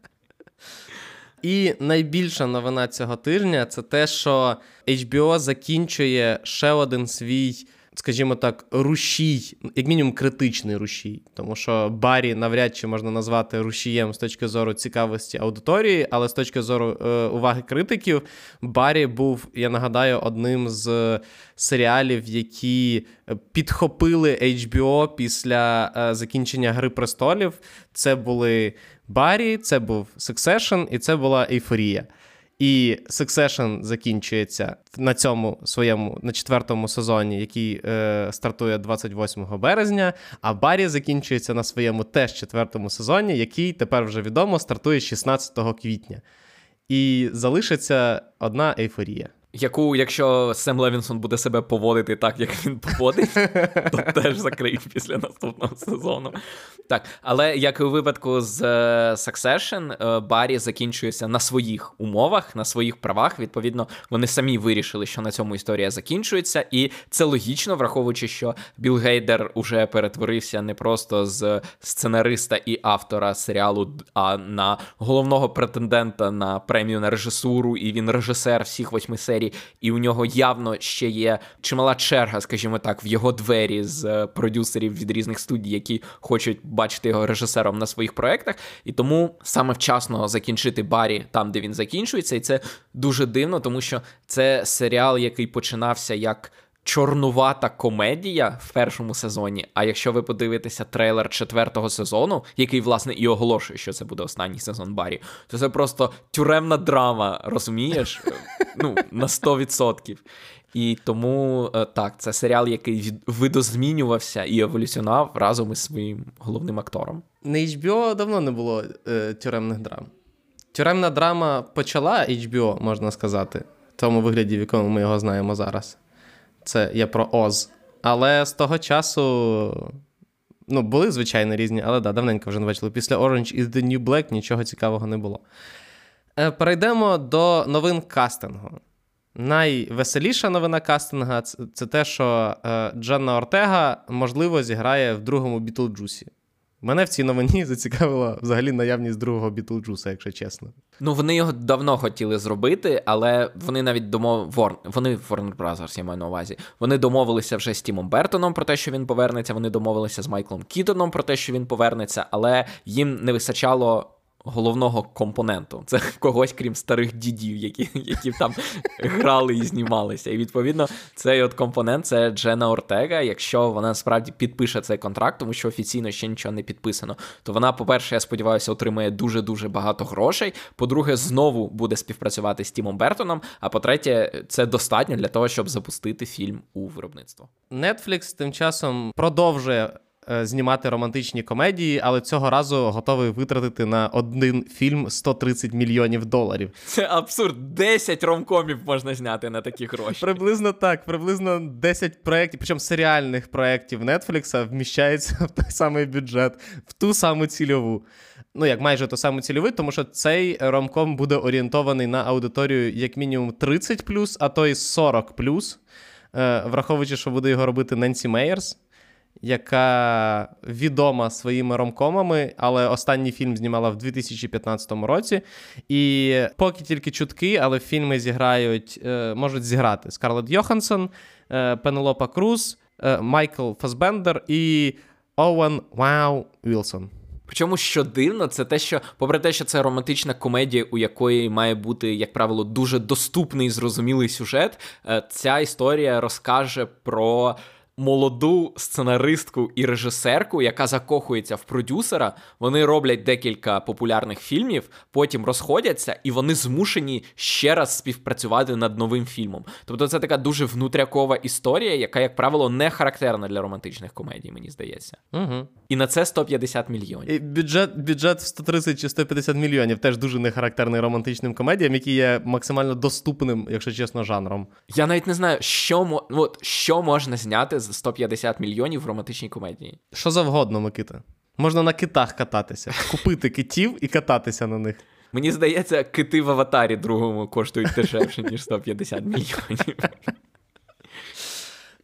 [SPEAKER 1] І найбільша новина цього тижня це те, що HBO закінчує ще один свій, скажімо так, рушій, як мінімум критичний рушій. Тому що Барі навряд чи можна назвати рушієм з точки зору цікавості аудиторії, але з точки зору е, уваги критиків, Барі був, я нагадаю, одним з серіалів, які підхопили HBO після е, закінчення Гри престолів. Це були. Барі, це був Succession і це була ейфорія. І Succession закінчується на цьому своєму на четвертому сезоні, який е, стартує 28 березня. А Барі закінчується на своєму теж четвертому сезоні, який тепер вже відомо стартує 16 квітня. І залишиться одна ейфорія.
[SPEAKER 2] Яку, якщо Сем Левінсон буде себе поводити так, як він поводить, то теж закриють після наступного сезону. Так, але як і у випадку з е, Succession, е, Барі закінчується на своїх умовах, на своїх правах. Відповідно, вони самі вирішили, що на цьому історія закінчується, і це логічно, враховуючи, що Білл Гейдер уже перетворився не просто з сценариста і автора серіалу, а на головного претендента на премію на режисуру, і він режисер всіх восьми серій. І у нього явно ще є чимала черга, скажімо так, в його двері з е, продюсерів від різних студій, які хочуть бачити його режисером на своїх проектах, і тому саме вчасно закінчити Барі там, де він закінчується, і це дуже дивно, тому що це серіал, який починався як. Чорнувата комедія в першому сезоні. А якщо ви подивитеся трейлер четвертого сезону, який, власне, і оголошує, що це буде останній сезон Барі, то це просто тюремна драма, розумієш? Ну, на 100%. І тому е, так, це серіал, який видозмінювався і еволюціонував разом із своїм головним актором.
[SPEAKER 1] На HBO давно не було е, тюремних драм. Тюремна драма почала HBO, можна сказати, в тому вигляді, в якому ми його знаємо зараз. Це я про Оз. Але з того часу. Ну, були, звичайно, різні, але да, давненько вже не бачили. Після Orange is the New Black нічого цікавого не було. Е, перейдемо до новин кастингу. Найвеселіша новина кастинга це те, що е, Дженна Ортега, можливо, зіграє в другому Бітлджусі. Мене в цій новині зацікавила взагалі наявність другого Бітлджуса, якщо чесно.
[SPEAKER 2] Ну, вони його давно хотіли зробити, але вони навіть домов... Вони Warner Brothers, я маю на увазі. Вони домовилися вже з Тімом Бертоном про те, що він повернеться. Вони домовилися з Майклом Кітоном про те, що він повернеться, але їм не вистачало головного компоненту. Це когось, крім старих дідів, які які там грали і знімалися. І відповідно, цей от компонент це Джена Ортега. Якщо вона справді підпише цей контракт, тому що офіційно ще нічого не підписано, то вона, по-перше, я сподіваюся, отримає дуже-дуже багато грошей. По-друге, знову буде співпрацювати з Тімом Бертоном. А по-третє, це достатньо для того, щоб запустити фільм у виробництво.
[SPEAKER 1] Netflix тим часом продовжує знімати романтичні комедії, але цього разу готовий витратити на один фільм 130 мільйонів доларів.
[SPEAKER 2] Це абсурд. 10 ромкомів можна зняти на такі гроші.
[SPEAKER 1] Приблизно так. Приблизно 10 проєктів, причому серіальних проєктів Netflix вміщається в той самий бюджет, в ту саму цільову. Ну, як майже ту саму цільову, тому що цей ромком буде орієнтований на аудиторію як мінімум 30, а то й 40 е, враховуючи, що буде його робити Ненсі Мейерс яка відома своїми ромкомами, але останній фільм знімала в 2015 році. І поки тільки чутки, але фільми зіграють, е, можуть зіграти Скарлетт Йоханссон, е, Пенелопа Круз, е, Майкл Фасбендер і Оуен Вау Вілсон.
[SPEAKER 2] Причому, що дивно, це те, що, попри те, що це романтична комедія, у якої має бути, як правило, дуже доступний і зрозумілий сюжет, ця історія розкаже про молоду сценаристку і режисерку, яка закохується в продюсера. Вони роблять декілька популярних фільмів, потім розходяться, і вони змушені ще раз співпрацювати над новим фільмом. Тобто, це така дуже внутрякова історія, яка, як правило, не характерна для романтичних комедій, мені здається.
[SPEAKER 1] Угу.
[SPEAKER 2] І на це 150 мільйонів.
[SPEAKER 1] І бюджет бюджет в 130 чи 150 мільйонів теж дуже не характерний романтичним комедіям, які є максимально доступним, якщо чесно, жанром.
[SPEAKER 2] Я навіть не знаю, що от, що можна зняти 150 мільйонів в романтичній комедії.
[SPEAKER 1] Що завгодно, Микита. Можна на китах кататися, купити китів і кататися на них.
[SPEAKER 2] Мені здається, кити в аватарі другому коштують дешевше, ніж 150 мільйонів.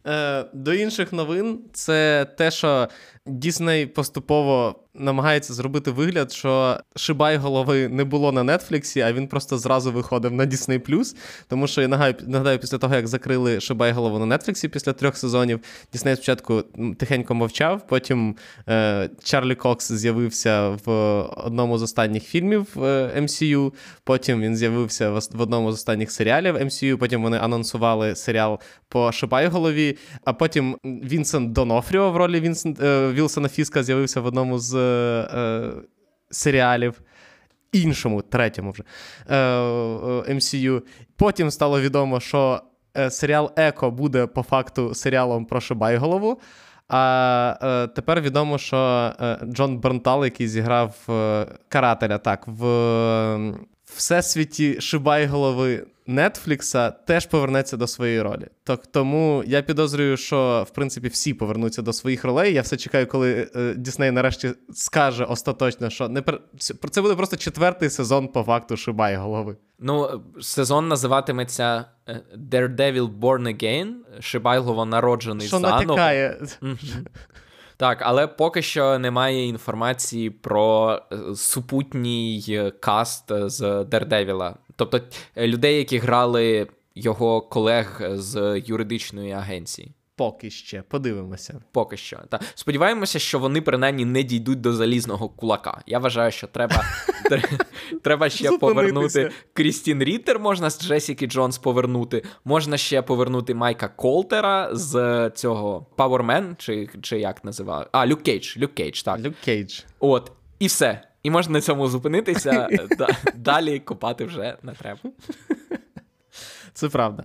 [SPEAKER 1] Е, До інших новин це те, що Дісней поступово намагається зробити вигляд, що Шибай голови не було на Нетфліксі, а він просто зразу виходив на Disney+. Тому що я нагадаю, нагадаю, після того, як закрили Шибай голову на Нетфліксі після трьох сезонів, Дісней спочатку тихенько мовчав. Потім е, Чарлі Кокс з'явився в одному з останніх фільмів е, MCU, Потім він з'явився в, в одному з останніх серіалів MCU, Потім вони анонсували серіал по Шибай голові. А потім Вінсент Донофріо в ролі Вінсент, е, Вілсона Фіска з'явився в одному з е, серіалів, іншому, третьому вже е, MCU. Е, Потім стало відомо, що е, серіал Еко буде по факту серіалом про Шибайголову. А е, тепер відомо, що е, Джон Бернтал, який зіграв е, карателя, так, в всесвіті Шибайголови Нетфлікса теж повернеться до своєї ролі. Так, Тому я підозрюю, що в принципі всі повернуться до своїх ролей. Я все чекаю, коли е, Дісней нарешті скаже остаточно, що не пер... це буде просто четвертий сезон по факту Шибай голови.
[SPEAKER 2] Ну, сезон називатиметься е, Daredevil Born Again. Шибайлово народжений
[SPEAKER 1] що
[SPEAKER 2] заново.
[SPEAKER 1] натякає.
[SPEAKER 2] Так, але поки що немає інформації про е, супутній каст з Дердевіла. Тобто е, людей, які грали його колег з юридичної агенції.
[SPEAKER 1] Поки ще, подивимося.
[SPEAKER 2] Поки що. Та сподіваємося, що вони принаймні не дійдуть до залізного кулака. Я вважаю, що треба треба ще повернути Крістін Ріттер, можна з Джесіки Джонс повернути. Можна ще повернути Майка Колтера з цього Powerman, чи чи як називали? А, Люк Кейдж. Люк Кейдж, так.
[SPEAKER 1] Люк Кейдж.
[SPEAKER 2] От, і все. І можна на цьому зупинитися. Далі копати вже не треба.
[SPEAKER 1] Це правда.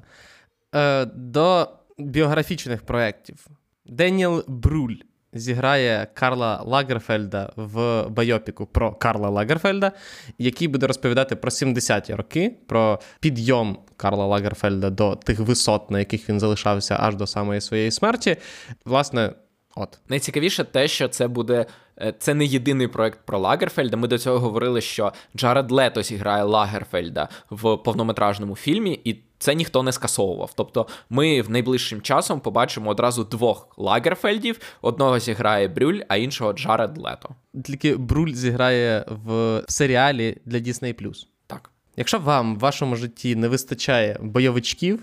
[SPEAKER 1] Е, До біографічних проєктів. Даніель Брюль зіграє Карла Лагерфельда в байопіку про Карла Лагерфельда, який буде розповідати про 70-ті роки, про підйом Карла Лагерфельда до тих висот, на яких він залишався аж до самої своєї смерті. Власне, от.
[SPEAKER 2] Найцікавіше те, що це буде. Е, це не єдиний проект про Лагерфельда. Ми до цього говорили, що Джаред Лето зіграє Лагерфельда в повнометражному фільмі, і це ніхто не скасовував. Тобто ми в найближчим часом побачимо одразу двох Лагерфельдів: одного зіграє Брюль, а іншого Джаред Лето.
[SPEAKER 1] Тільки Брюль зіграє в серіалі для Disney+.
[SPEAKER 2] Так.
[SPEAKER 1] Якщо вам в вашому житті не вистачає бойовичків,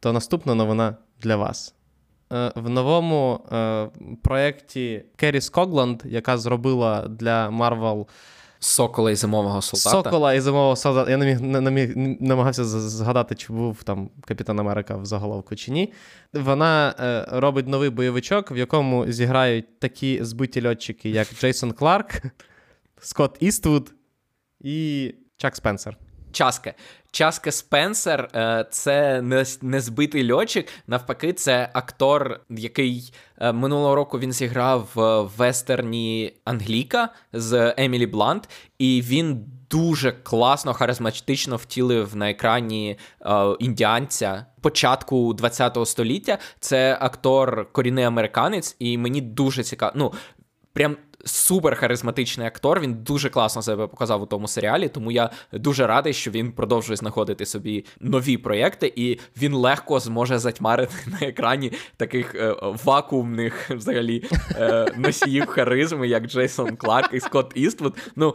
[SPEAKER 1] то наступна новина для вас. Е, в новому е, проєкті Керрі Скогланд, яка зробила для Marvel
[SPEAKER 2] Сокола і зимового солдата.
[SPEAKER 1] Сокола і зимового солдата. Я не міг не, міг, намагався згадати, чи був там Капітан Америка в заголовку чи ні. Вона е, робить новий бойовичок, в якому зіграють такі збиті льотчики, як Джейсон Кларк, Скотт Іствуд і Чак Спенсер.
[SPEAKER 2] Часка. Часка Спенсер е, це не, не збитий льотчик. Навпаки, це актор, який е, минулого року він зіграв в вестерні Англіка з Емілі Блант, і він дуже класно, харизматично втілив на екрані е, індіанця початку ХХ століття. Це актор корінний американець, і мені дуже цікаво. Ну, прям супер харизматичний актор. Він дуже класно себе показав у тому серіалі, тому я дуже радий, що він продовжує знаходити собі нові проєкти, і він легко зможе затьмарити на екрані таких е, вакуумних взагалі е, носіїв харизми, як Джейсон Кларк і Скотт Іствуд. Ну,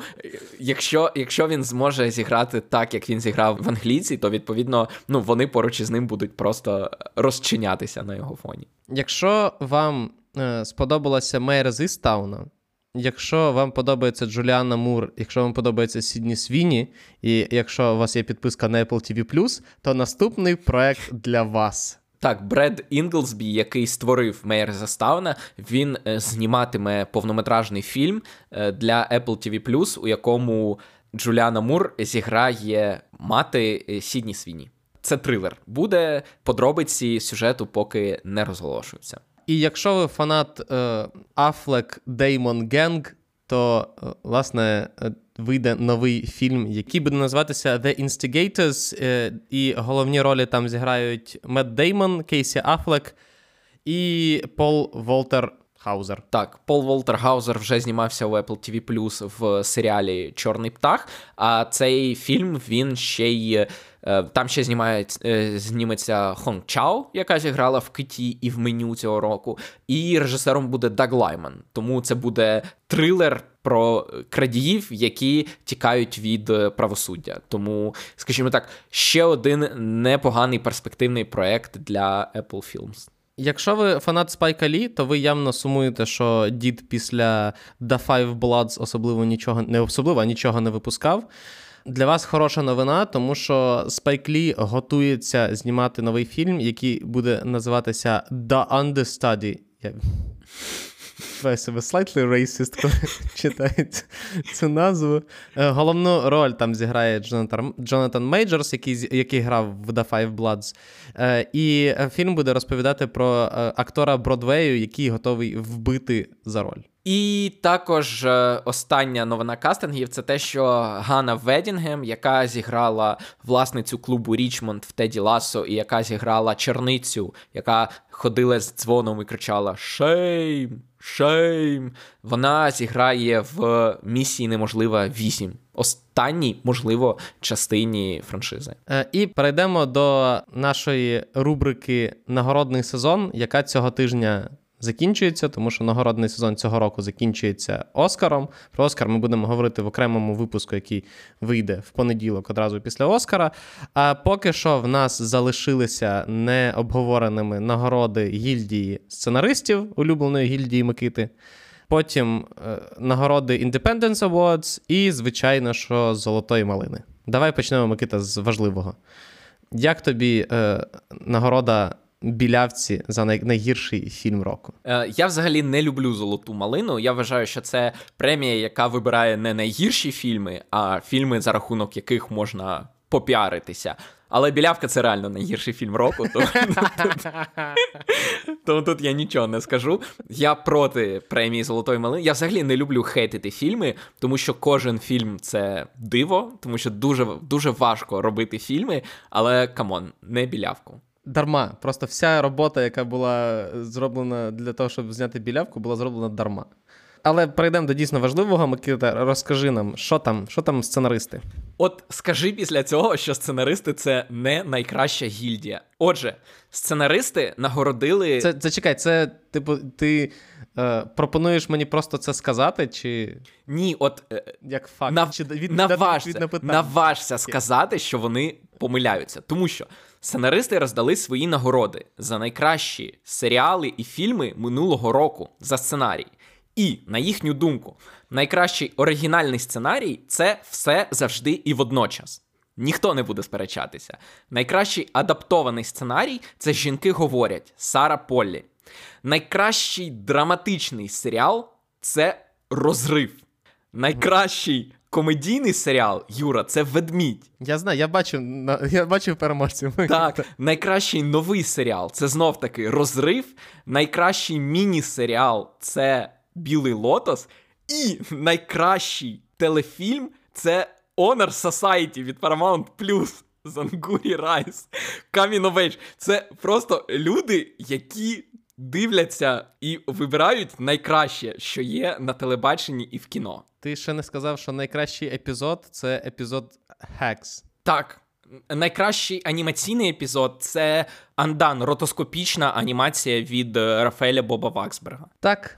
[SPEAKER 2] якщо якщо він зможе зіграти так, як він зіграв в англійці, то відповідно ну, вони поруч із ним будуть просто розчинятися на його фоні.
[SPEAKER 1] Якщо вам сподобалася Мейр з Істтауна, Якщо вам подобається Джуліана Мур, якщо вам подобається Сідні Свіні, і якщо у вас є підписка на Apple TV, то наступний проект для вас.
[SPEAKER 2] Так, Бред Інглсбі, який створив Мейр з Істтауна, він е, зніматиме повнометражний фільм е, для Apple TV+, у якому Джуліана Мур зіграє мати е, Сідні Свіні. Це трилер. Буде подробиці сюжету, поки не розголошуються.
[SPEAKER 1] І якщо ви фанат е, Афлек Деймон gang, то е, власне е, вийде новий фільм, який буде називатися The Instigators, і головні ролі там зіграють Мет Деймон, Кейсі Афлек і Пол Волтер Хаузер.
[SPEAKER 2] Так, Пол Волтер Гаузер вже знімався у Apple TV Plus в серіалі Чорний птах. А цей фільм він ще й там ще знімає, е, зніметься Хонг Чау, яка зіграла в Киті і в Меню цього року. І режисером буде Даг Лайман. Тому це буде трилер про крадіїв, які тікають від е, правосуддя. Тому, скажімо так, ще один непоганий перспективний проект для Apple Films.
[SPEAKER 1] Якщо ви фанат Спайка Лі, то ви явно сумуєте, що дід після Da 5 Bloods особливо нічого не особливо, а нічого не випускав. Для вас хороша новина, тому що Спайк Лі готується знімати новий фільм, який буде називатися The Understudy. Я відчуваю себе slightly racist, коли читаю цю назву. Е, головну роль там зіграє Джонатан, Джонатан Мейджорс, який який грав в Da 5 Bloods. Е, і фільм буде розповідати про е, актора Бродвею, який готовий вбити за роль.
[SPEAKER 2] І також остання новина кастингів це те, що Ганна Веддінгем, яка зіграла власницю клубу Річмонд в Теді Ласо, і яка зіграла черницю, яка ходила з дзвоном і кричала Shame! Shame. Вона зіграє в Місії Неможлива 8. Останній, можливо, частині франшизи.
[SPEAKER 1] Е, і перейдемо до нашої рубрики Нагородний сезон, яка цього тижня закінчується, тому що нагородний сезон цього року закінчується Оскаром. Про Оскар ми будемо говорити в окремому випуску, який вийде в понеділок одразу після Оскара. А поки що в нас залишилися необговореними нагороди гільдії сценаристів, улюбленої гільдії Микити. Потім е, нагороди Independence Awards і, звичайно, що Золотої малини. Давай почнемо, Микита, з важливого. Як тобі е, нагорода білявці за найгірший фільм року.
[SPEAKER 2] Е, Я взагалі не люблю золоту малину. Я вважаю, що це премія, яка вибирає не найгірші фільми, а фільми, за рахунок яких можна попіаритися. Але білявка це реально найгірший фільм року. Тому тут, тому тут я нічого не скажу. Я проти премії Золотої малини. Я взагалі не люблю хейтити фільми, тому що кожен фільм це диво, тому що дуже дуже важко робити фільми, але come on, не білявку.
[SPEAKER 1] Дарма. Просто вся робота, яка була зроблена для того, щоб зняти білявку, була зроблена дарма. Але перейдемо до дійсно важливого, Микита, розкажи нам, що там що там сценаристи?
[SPEAKER 2] От скажи після цього, що сценаристи це не найкраща гільдія. Отже, сценаристи нагородили.
[SPEAKER 1] Це це чекай, це типу, ти е, пропонуєш мені просто це сказати, чи.
[SPEAKER 2] Ні, от
[SPEAKER 1] е, як факт,
[SPEAKER 2] нав...
[SPEAKER 1] чи від...
[SPEAKER 2] наважся, від наважся сказати, що вони помиляються. Тому що сценаристи роздали свої нагороди за найкращі серіали і фільми минулого року за сценарій. І, на їхню думку, найкращий оригінальний сценарій це все завжди і водночас. Ніхто не буде сперечатися. Найкращий адаптований сценарій це жінки говорять Сара Поллі. Найкращий драматичний серіал це розрив. Найкращий комедійний серіал Юра це ведмідь.
[SPEAKER 1] Я знаю, я бачив я бачив переможців.
[SPEAKER 2] Так, найкращий новий серіал це знов таки розрив. Найкращий міні-серіал це Білий Лотос. І найкращий телефільм це Honor Society від Paramount Plus. Зангурі Райс. Of Це просто люди, які дивляться і вибирають найкраще, що є на телебаченні і в кіно.
[SPEAKER 1] Ти ще не сказав, що найкращий епізод це епізод Hacks.
[SPEAKER 2] Так. Найкращий анімаційний епізод це Андан, ротоскопічна анімація від е, Рафаеля Боба Ваксберга.
[SPEAKER 1] Так.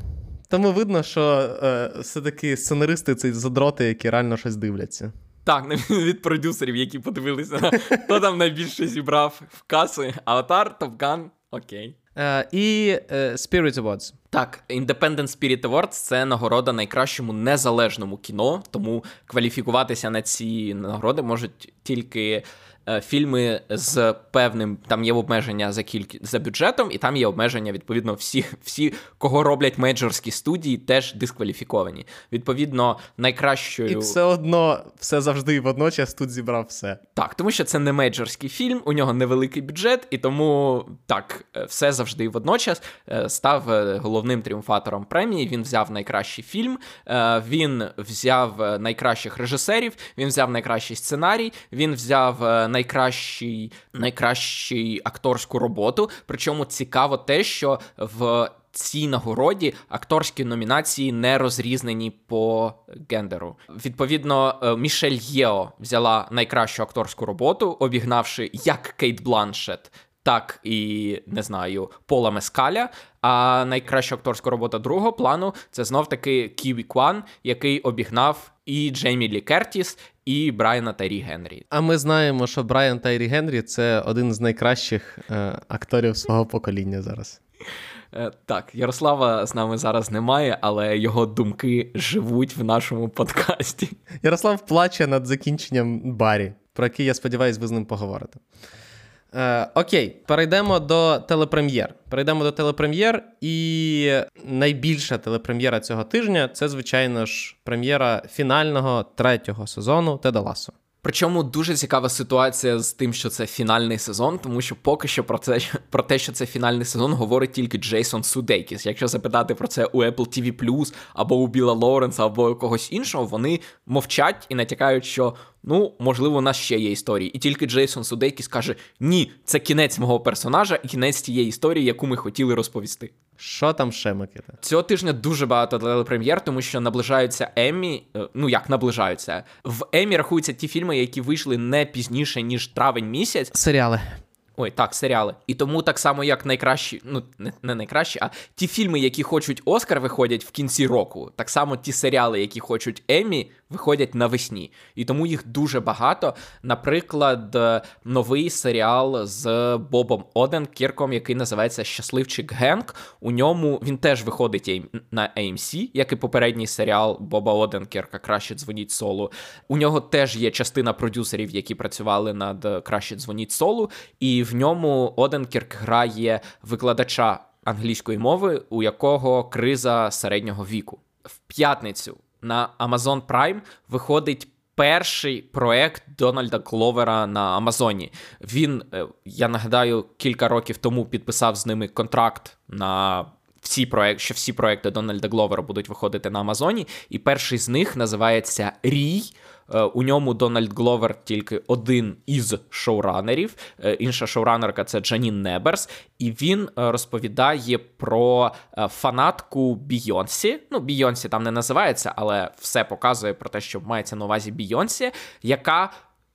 [SPEAKER 1] Тому видно, що е, все-таки сценаристи це задроти, які реально щось дивляться.
[SPEAKER 2] Так, від продюсерів, які подивилися, хто там найбільше зібрав в каси. Аватар, Топган, окей.
[SPEAKER 1] Е, І е, Spirit Awards.
[SPEAKER 2] Так, Independent Spirit Awards – це нагорода найкращому незалежному кіно, тому кваліфікуватися на ці нагороди можуть тільки фільми з певним там є обмеження за кількі за бюджетом, і там є обмеження, відповідно, всі, всі, кого роблять мейджорські студії, теж дискваліфіковані. Відповідно, найкращою.
[SPEAKER 1] І все одно все завжди і водночас тут зібрав все.
[SPEAKER 2] Так, тому що це не мейджорський фільм, у нього невеликий бюджет, і тому так, е, все завжди і водночас е, став головним тріумфатором премії. Він взяв найкращий фільм, він взяв найкращих режисерів, він взяв найкращий сценарій, він взяв найкращий, найкращий акторську роботу. Причому цікаво те, що в цій нагороді акторські номінації не розрізнені по гендеру. Відповідно, е, Мішель Єо взяла найкращу акторську роботу, обігнавши як Кейт Бланшет. Так і не знаю Пола Мескаля. А найкраща акторська робота другого плану це знов таки Кі Х'юі Кван, який обігнав і Джеймі Лі Кертіс, і Брайана Тайрі Генрі.
[SPEAKER 1] А ми знаємо, що Брайан Тайрі Генрі це один з найкращих е, акторів свого покоління зараз.
[SPEAKER 2] Е, так, Ярослава з нами зараз немає, але його думки живуть в нашому подкасті.
[SPEAKER 1] Ярослав плаче над закінченням Барі, про який я сподіваюся, ви з ним поговорите. Е, Окей, перейдемо до телепрем'єр. Перейдемо до телепрем'єр, і найбільша телепрем'єра цього тижня це, звичайно ж, прем'єра фінального третього сезону Теда Ласо.
[SPEAKER 2] Причому дуже цікава ситуація з тим, що це фінальний сезон, тому що поки що про це про те, що це фінальний сезон, говорить тільки Джейсон Судейкіс. Якщо запитати про це у Apple TV+, або у Біла Лоуренса, або у когось іншого, вони мовчать і натякають, що ну можливо у нас ще є історії. І тільки Джейсон Судейкіс каже: Ні, це кінець мого персонажа і кінець тієї історії, яку ми хотіли розповісти.
[SPEAKER 1] Що там ще Микита?
[SPEAKER 2] Цього тижня дуже багато телепрем'єр, тому що наближаються Еммі. Е, ну як наближаються в Еммі рахуються ті фільми, які вийшли не пізніше ніж травень місяць.
[SPEAKER 1] Серіали.
[SPEAKER 2] Ой, так, серіали. І тому так само, як найкращі, ну не, не найкращі, а ті фільми, які хочуть Оскар, виходять в кінці року. Так само ті серіали, які хочуть Еммі, виходять навесні. І тому їх дуже багато. Наприклад, новий серіал з Бобом Оденкірком, який називається Щасливчик Генк. У ньому він теж виходить на AMC, як і попередній серіал Боба Оденкірка Краще дзвоніть солу. У нього теж є частина продюсерів, які працювали над Краще дзвоніть солу. І в ньому Оденкірк грає викладача англійської мови, у якого криза середнього віку. В п'ятницю на Amazon Prime виходить. Перший проект Дональда Гловера на Амазоні. Він, е, я нагадаю, кілька років тому підписав з ними контракт на всі проекти, що всі проекти Дональда Гловера будуть виходити на Амазоні. І перший з них називається Рій. Е, у ньому Дональд Гловер тільки один із шоуранерів. Е, інша шоуранерка це Джанін Неберс, і він е, розповідає про фанатку Бійонсі. Ну, Бійонсі там не називається, але все показує про те, що мається на увазі Бійонсі, яка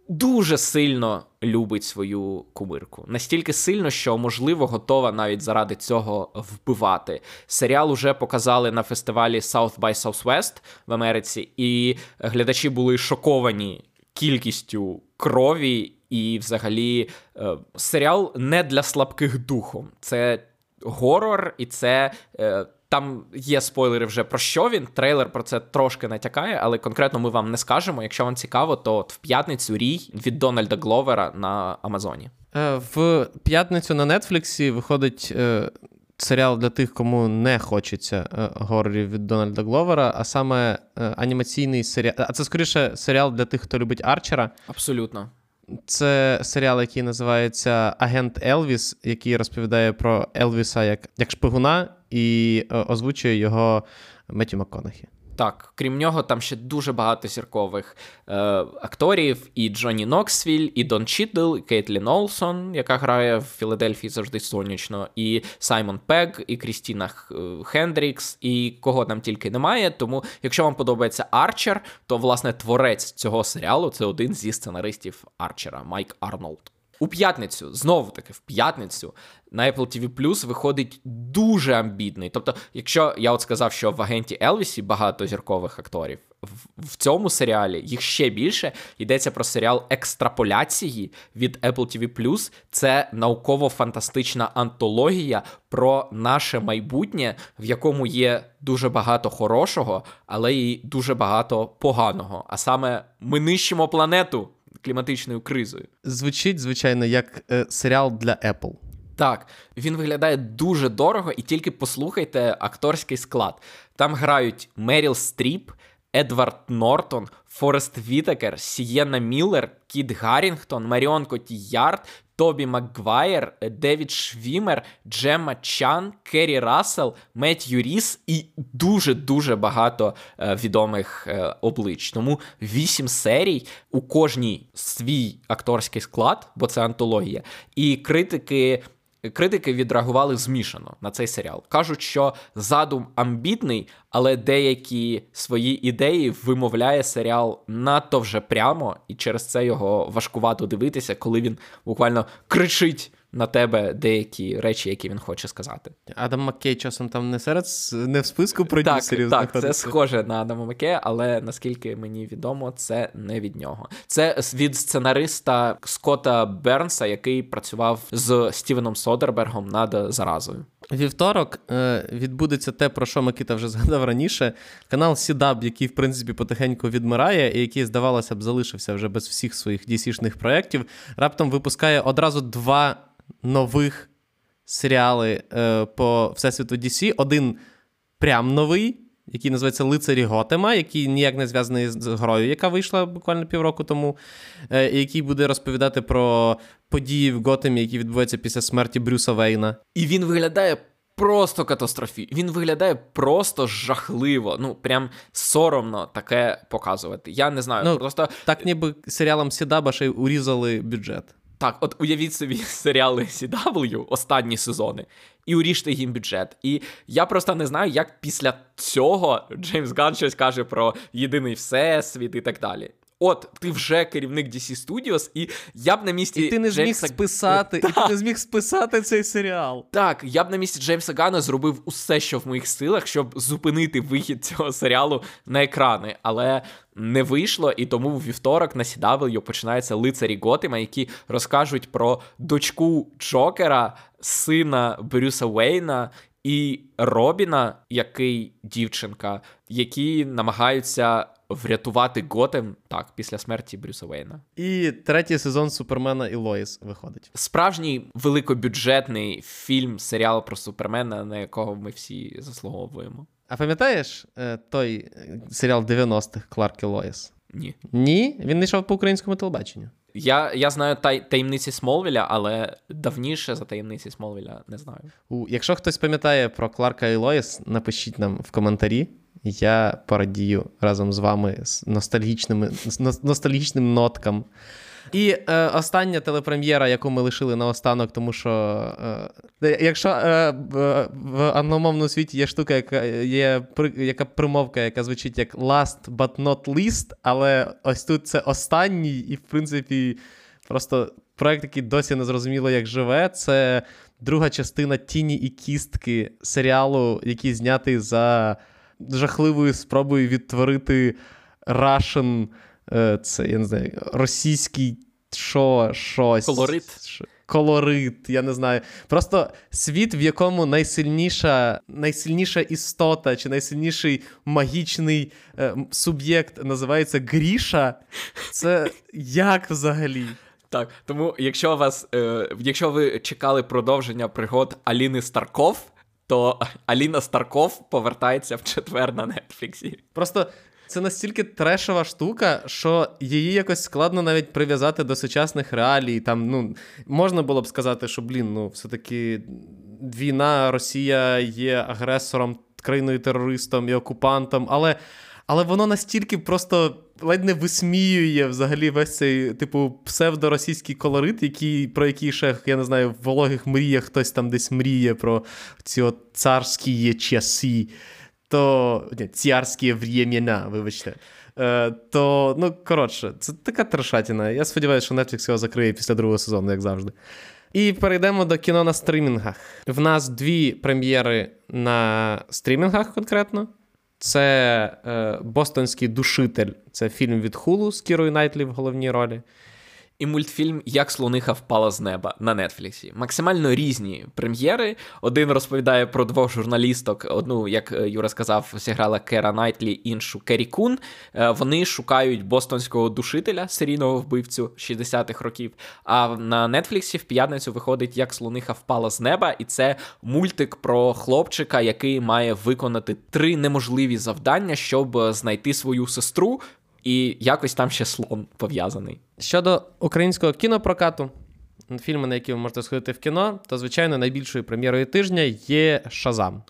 [SPEAKER 2] дуже сильно любить свою кумирку. Настільки сильно, що, можливо, готова навіть заради цього вбивати. Серіал уже показали на фестивалі South by Southwest в Америці, і глядачі були шоковані кількістю крові. І, взагалі, е, серіал не для слабких духом. Це горор, і це е, там є спойлери вже про що він. Трейлер про це трошки натякає, але конкретно ми вам не скажемо. Якщо вам цікаво, то в п'ятницю рій від Дональда Гловера на Амазоні.
[SPEAKER 1] Е, в п'ятницю на Нетфліксі виходить. Е, серіал для тих, кому не хочеться е, горорів від Дональда Гловера, а саме анімаційний серіал. А це скоріше серіал для тих, хто любить Арчера.
[SPEAKER 2] Абсолютно.
[SPEAKER 1] Це серіал, який називається Агент Елвіс, який розповідає про Елвіса як як шпигуна і е, озвучує його Меттю МакКонахі.
[SPEAKER 2] Так, крім нього, там ще дуже багато зіркових е, акторів: і Джонні Ноксвіль, і Дон Чідл, і Кейтлін Олсон, яка грає в Філадельфії завжди сонячно, і Саймон Пег, і Крістіна е, Хендрікс, і кого там тільки немає. Тому, якщо вам подобається Арчер, то власне творець цього серіалу це один зі сценаристів Арчера, Майк Арнолд. У п'ятницю, знову таки, в п'ятницю на Apple TV Plus виходить дуже амбітний. Тобто, якщо я от сказав, що в агенті Елвісі багато зіркових акторів, в, цьому серіалі їх ще більше йдеться про серіал екстраполяції від Apple TV Plus. Це науково-фантастична антологія про наше майбутнє, в якому є дуже багато хорошого, але й дуже багато поганого. А саме ми нищимо планету кліматичною кризою.
[SPEAKER 1] Звучить, звичайно, як е, серіал для Apple.
[SPEAKER 2] Так, він виглядає дуже дорого, і тільки послухайте акторський склад. Там грають Меріл Стріп, Едвард Нортон, Форест Вітекер, Сієна Міллер, Кіт Гарінгтон, Маріон Котіяр, Тобі Макгвайер, Девід Швімер, Джемма Чан, Керрі Рассел, Метью Ріс і дуже-дуже багато е, відомих е, облич. Тому вісім серій у кожній свій акторський склад, бо це антологія, і критики критики відреагували змішано на цей серіал. Кажуть, що задум амбітний, але деякі свої ідеї вимовляє серіал надто вже прямо, і через це його важкувато дивитися, коли він буквально кричить на тебе деякі речі, які він хоче сказати.
[SPEAKER 1] Адам Маккей часом там не серед не в списку продюсерів.
[SPEAKER 2] Так, так, це схоже на Адама Маккея, але наскільки мені відомо, це не від нього. Це від сценариста Скотта Бернса, який працював з Стівеном Содербергом над заразою.
[SPEAKER 1] Вівторок е, відбудеться те, про що Микита вже згадав раніше. Канал Сідаб, який, в принципі, потихеньку відмирає, і який, здавалося б, залишився вже без всіх своїх DC-шних проєктів, раптом випускає одразу два нових серіали е, по Всесвіту DC. Один прям новий, який називається Лицарі Готема, який ніяк не зв'язаний з грою, яка вийшла буквально півроку тому, е, і який буде розповідати про події в Готемі, які відбуваються після смерті Брюса Вейна.
[SPEAKER 2] І він виглядає. Просто катастрофі. Він виглядає просто жахливо. Ну, прям соромно таке показувати. Я не знаю.
[SPEAKER 1] Ну,
[SPEAKER 2] просто
[SPEAKER 1] так, ніби серіалом Сідаба ще й урізали бюджет.
[SPEAKER 2] Так, от уявіть собі серіали CW останні сезони, і уріжте їм бюджет. І я просто не знаю, як після цього Джеймс Ган щось каже про єдиний всесвіт і так далі. От, ти вже керівник DC Studios, і я б на місці.
[SPEAKER 1] І ти не зміг
[SPEAKER 2] Джеймса...
[SPEAKER 1] списати, і ти не зміг списати цей серіал.
[SPEAKER 2] Так, я б на місці Джеймса Гана зробив усе, що в моїх силах, щоб зупинити вихід цього серіалу на екрани. Але не вийшло, і тому в вівторок на CW починаються лицарі Готема, які розкажуть про дочку Джокера, сина Брюса Вейна. І Робіна, який дівчинка, які намагаються врятувати Готем так після смерті Брюса Вейна.
[SPEAKER 1] І третій сезон Супермена і Лоїс виходить.
[SPEAKER 2] Справжній великобюджетний фільм, серіал про Супермена, на якого ми всі заслуговуємо.
[SPEAKER 1] А пам'ятаєш е, той е, серіал 90-х Кларк і Лоїс?
[SPEAKER 2] Ні.
[SPEAKER 1] Ні? Він не йшов по українському телебаченню.
[SPEAKER 2] Я я знаю тай, таємниці Смолвіля, але давніше за таємниці Смолвіля не знаю.
[SPEAKER 1] У, Якщо хтось пам'ятає про Кларка і Лоїс, напишіть нам в коментарі. Я порадію разом з вами з ностальгічними ностальгічним ноткам. І е, остання телепрем'єра, яку ми лишили на останок, тому що е, якщо е, в англомовному світі є штука, яка є яка примовка, яка звучить як last but not least, але ось тут це останній, і, в принципі, просто проект, який досі не зрозуміло, як живе, це друга частина тіні і кістки серіалу, який знятий за жахливою спробою відтворити Russian, е, це я не знаю, російський що, щось.
[SPEAKER 2] Колорит.
[SPEAKER 1] Колорит, я не знаю. Просто світ, в якому найсильніша найсильніша істота чи найсильніший магічний е, суб'єкт називається Гріша. Це як взагалі?
[SPEAKER 2] Так, тому якщо вас, е, якщо ви чекали продовження пригод Аліни Старков, то Аліна Старков повертається в четвер на Нетфліксі.
[SPEAKER 1] Просто це настільки трешова штука, що її якось складно навіть прив'язати до сучасних реалій. Там, ну, Можна було б сказати, що, блін, ну, все-таки війна, Росія є агресором, країною терористом і окупантом, але але воно настільки просто ледь не висміює взагалі весь цей, типу, псевдоросійський колорит, який, про який ще, я не знаю, в вологих мріях хтось там десь мріє про ці от царські часи то ні, царські времена, вибачте. Е, То, ну, коротше, це така трешатіна. Я сподіваюся, що Netflix його закриє після другого сезону, як завжди. І перейдемо до кіно на стрімінгах. В нас дві прем'єри на стрімінгах конкретно. Це е, Бостонський душитель. Це фільм від Хулу з Кірою Найтлі в головній ролі
[SPEAKER 2] і мультфільм Як слониха впала з неба на Нетфліксі. Максимально різні прем'єри. Один розповідає про двох журналісток. Одну, як е, Юра сказав, зіграла Кера Найтлі, іншу Керрі Кун. Е, вони шукають бостонського душителя, серійного вбивцю 60-х років. А на Нетфліксі в п'ятницю виходить Як слониха впала з неба, і це мультик про хлопчика, який має виконати три неможливі завдання, щоб знайти свою сестру і якось там ще слон пов'язаний.
[SPEAKER 1] Щодо українського кінопрокату, фільми, на які ви можете сходити в кіно, то, звичайно, найбільшою прем'єрою тижня є Шазам.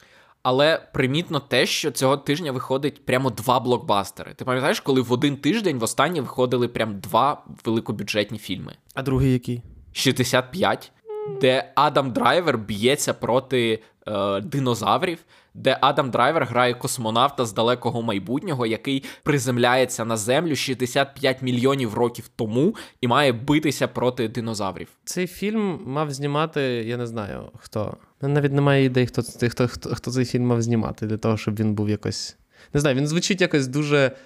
[SPEAKER 2] Але примітно те, що цього тижня виходить прямо два блокбастери. Ти пам'ятаєш, коли в один тиждень в останнє виходили прям два великобюджетні фільми?
[SPEAKER 1] А другий який?
[SPEAKER 2] 65, де Адам Драйвер б'ється проти е, динозаврів де Адам Драйвер грає космонавта з далекого майбутнього, який приземляється на землю 65 мільйонів років тому і має битися проти динозаврів.
[SPEAKER 1] Цей фільм мав знімати, я не знаю хто. Навіть немає ідей, хто хто, хто, хто цей фільм мав знімати для того, щоб він був якось. Не знаю, він звучить якось дуже.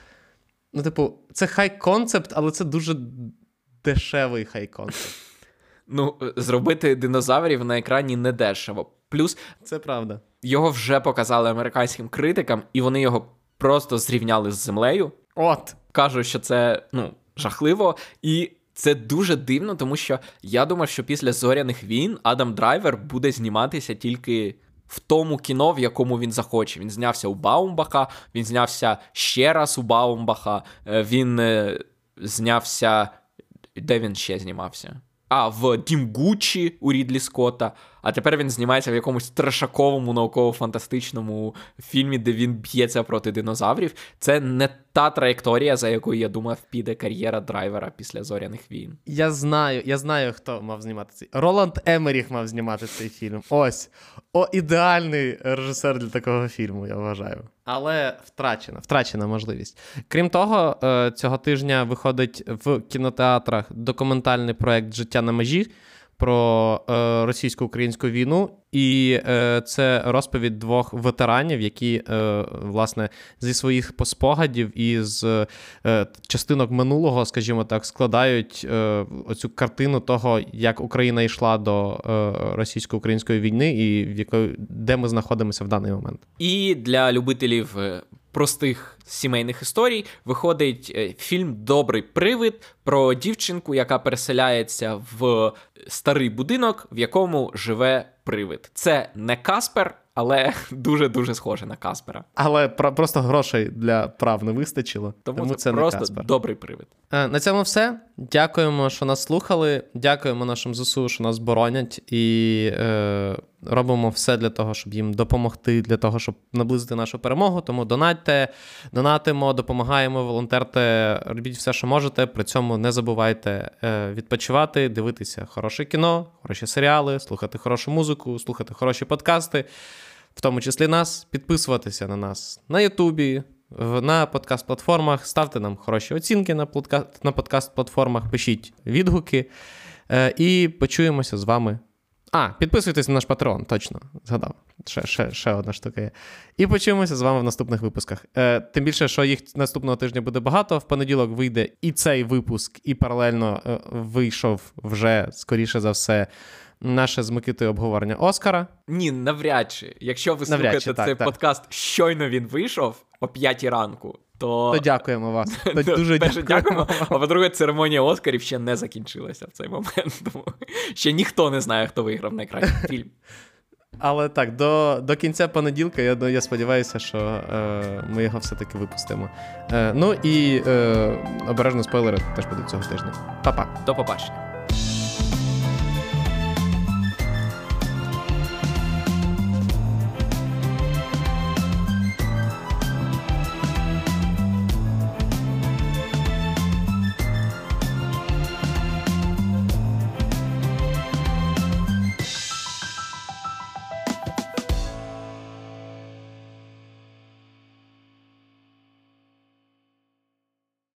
[SPEAKER 1] Ну, типу, це high concept, але це дуже дешевий high concept.
[SPEAKER 2] Ну, зробити динозаврів на екрані не дешево. Плюс
[SPEAKER 1] це правда.
[SPEAKER 2] Його вже показали американським критикам, і вони його просто зрівняли з землею.
[SPEAKER 1] От
[SPEAKER 2] кажуть, що це ну жахливо, і це дуже дивно, тому що я думав, що після зоряних війн Адам Драйвер буде зніматися тільки. В тому кіно, в якому він захоче. Він знявся у Баумбаха, він знявся ще раз у Баумбаха, е, він е, знявся. Де він ще знімався? А, в Дім Гуччі у Рідлі Скотта. А тепер він знімається в якомусь трешаковому науково-фантастичному фільмі, де він б'ється проти динозаврів. Це не та траєкторія, за якою я думав, піде кар'єра драйвера після зоряних війн.
[SPEAKER 1] Я знаю, я знаю, хто мав знімати цей. Роланд Емеріх мав знімати цей фільм. Ось. О, ідеальний режисер для такого фільму, я вважаю. Але втрачена, втрачена можливість. Крім того, е, цього тижня виходить в кінотеатрах документальний проект Життя на межі про е, російсько-українську війну, і е, це розповідь двох ветеранів, які е, власне зі своїх спогадів і з е, частинок минулого, скажімо так, складають е, оцю картину того, як Україна йшла до е, російсько-української війни, і в якої де ми знаходимося в даний момент.
[SPEAKER 2] І для любителів простих сімейних історій виходить е, фільм Добрий привид про дівчинку, яка переселяється в старий будинок, в якому живе привид. Це не Каспер, але дуже-дуже схоже на Каспера.
[SPEAKER 1] Але про- просто грошей для прав не вистачило.
[SPEAKER 2] Тому, тому це, це просто не Каспер. добрий привид.
[SPEAKER 1] Е, на цьому все. Дякуємо, що нас слухали. Дякуємо нашим ЗСУ, що нас боронять, і е, робимо все для того, щоб їм допомогти, для того, щоб наблизити нашу перемогу. Тому донатьте, донатимо, допомагаємо, волонтерте, робіть все, що можете. При цьому не забувайте е, відпочивати, дивитися хороше кіно, хороші серіали, слухати хорошу музику, слухати хороші подкасти в тому числі нас, підписуватися на нас на Ютубі, на подкаст-платформах, ставте нам хороші оцінки на подкаст-платформах, пишіть відгуки. Е, і почуємося з вами. А, підписуйтесь на наш патрон, точно згадав. Ще ще, ще одна штука є. І почуємося з вами в наступних випусках. Е, Тим більше, що їх наступного тижня буде багато. В понеділок вийде і цей випуск, і паралельно е, вийшов вже, скоріше за все, наше з Микитою обговорення Оскара.
[SPEAKER 2] Ні, навряд чи. Якщо ви навряд слухаєте чи, так, цей так. подкаст, щойно він вийшов о п'ятій ранку. То...
[SPEAKER 1] то дякуємо вас. То дуже
[SPEAKER 2] дякуємо. дякуємо. А по-друге, церемонія Оскарів ще не закінчилася в цей момент. Тому ще ніхто не знає, хто виграв найкращий фільм.
[SPEAKER 1] Але так, до до кінця понеділка, я я сподіваюся, що е, ми його все-таки випустимо. Е, Ну і е, обережно спойлери теж будуть цього тижня. Па-па.
[SPEAKER 2] До побачення.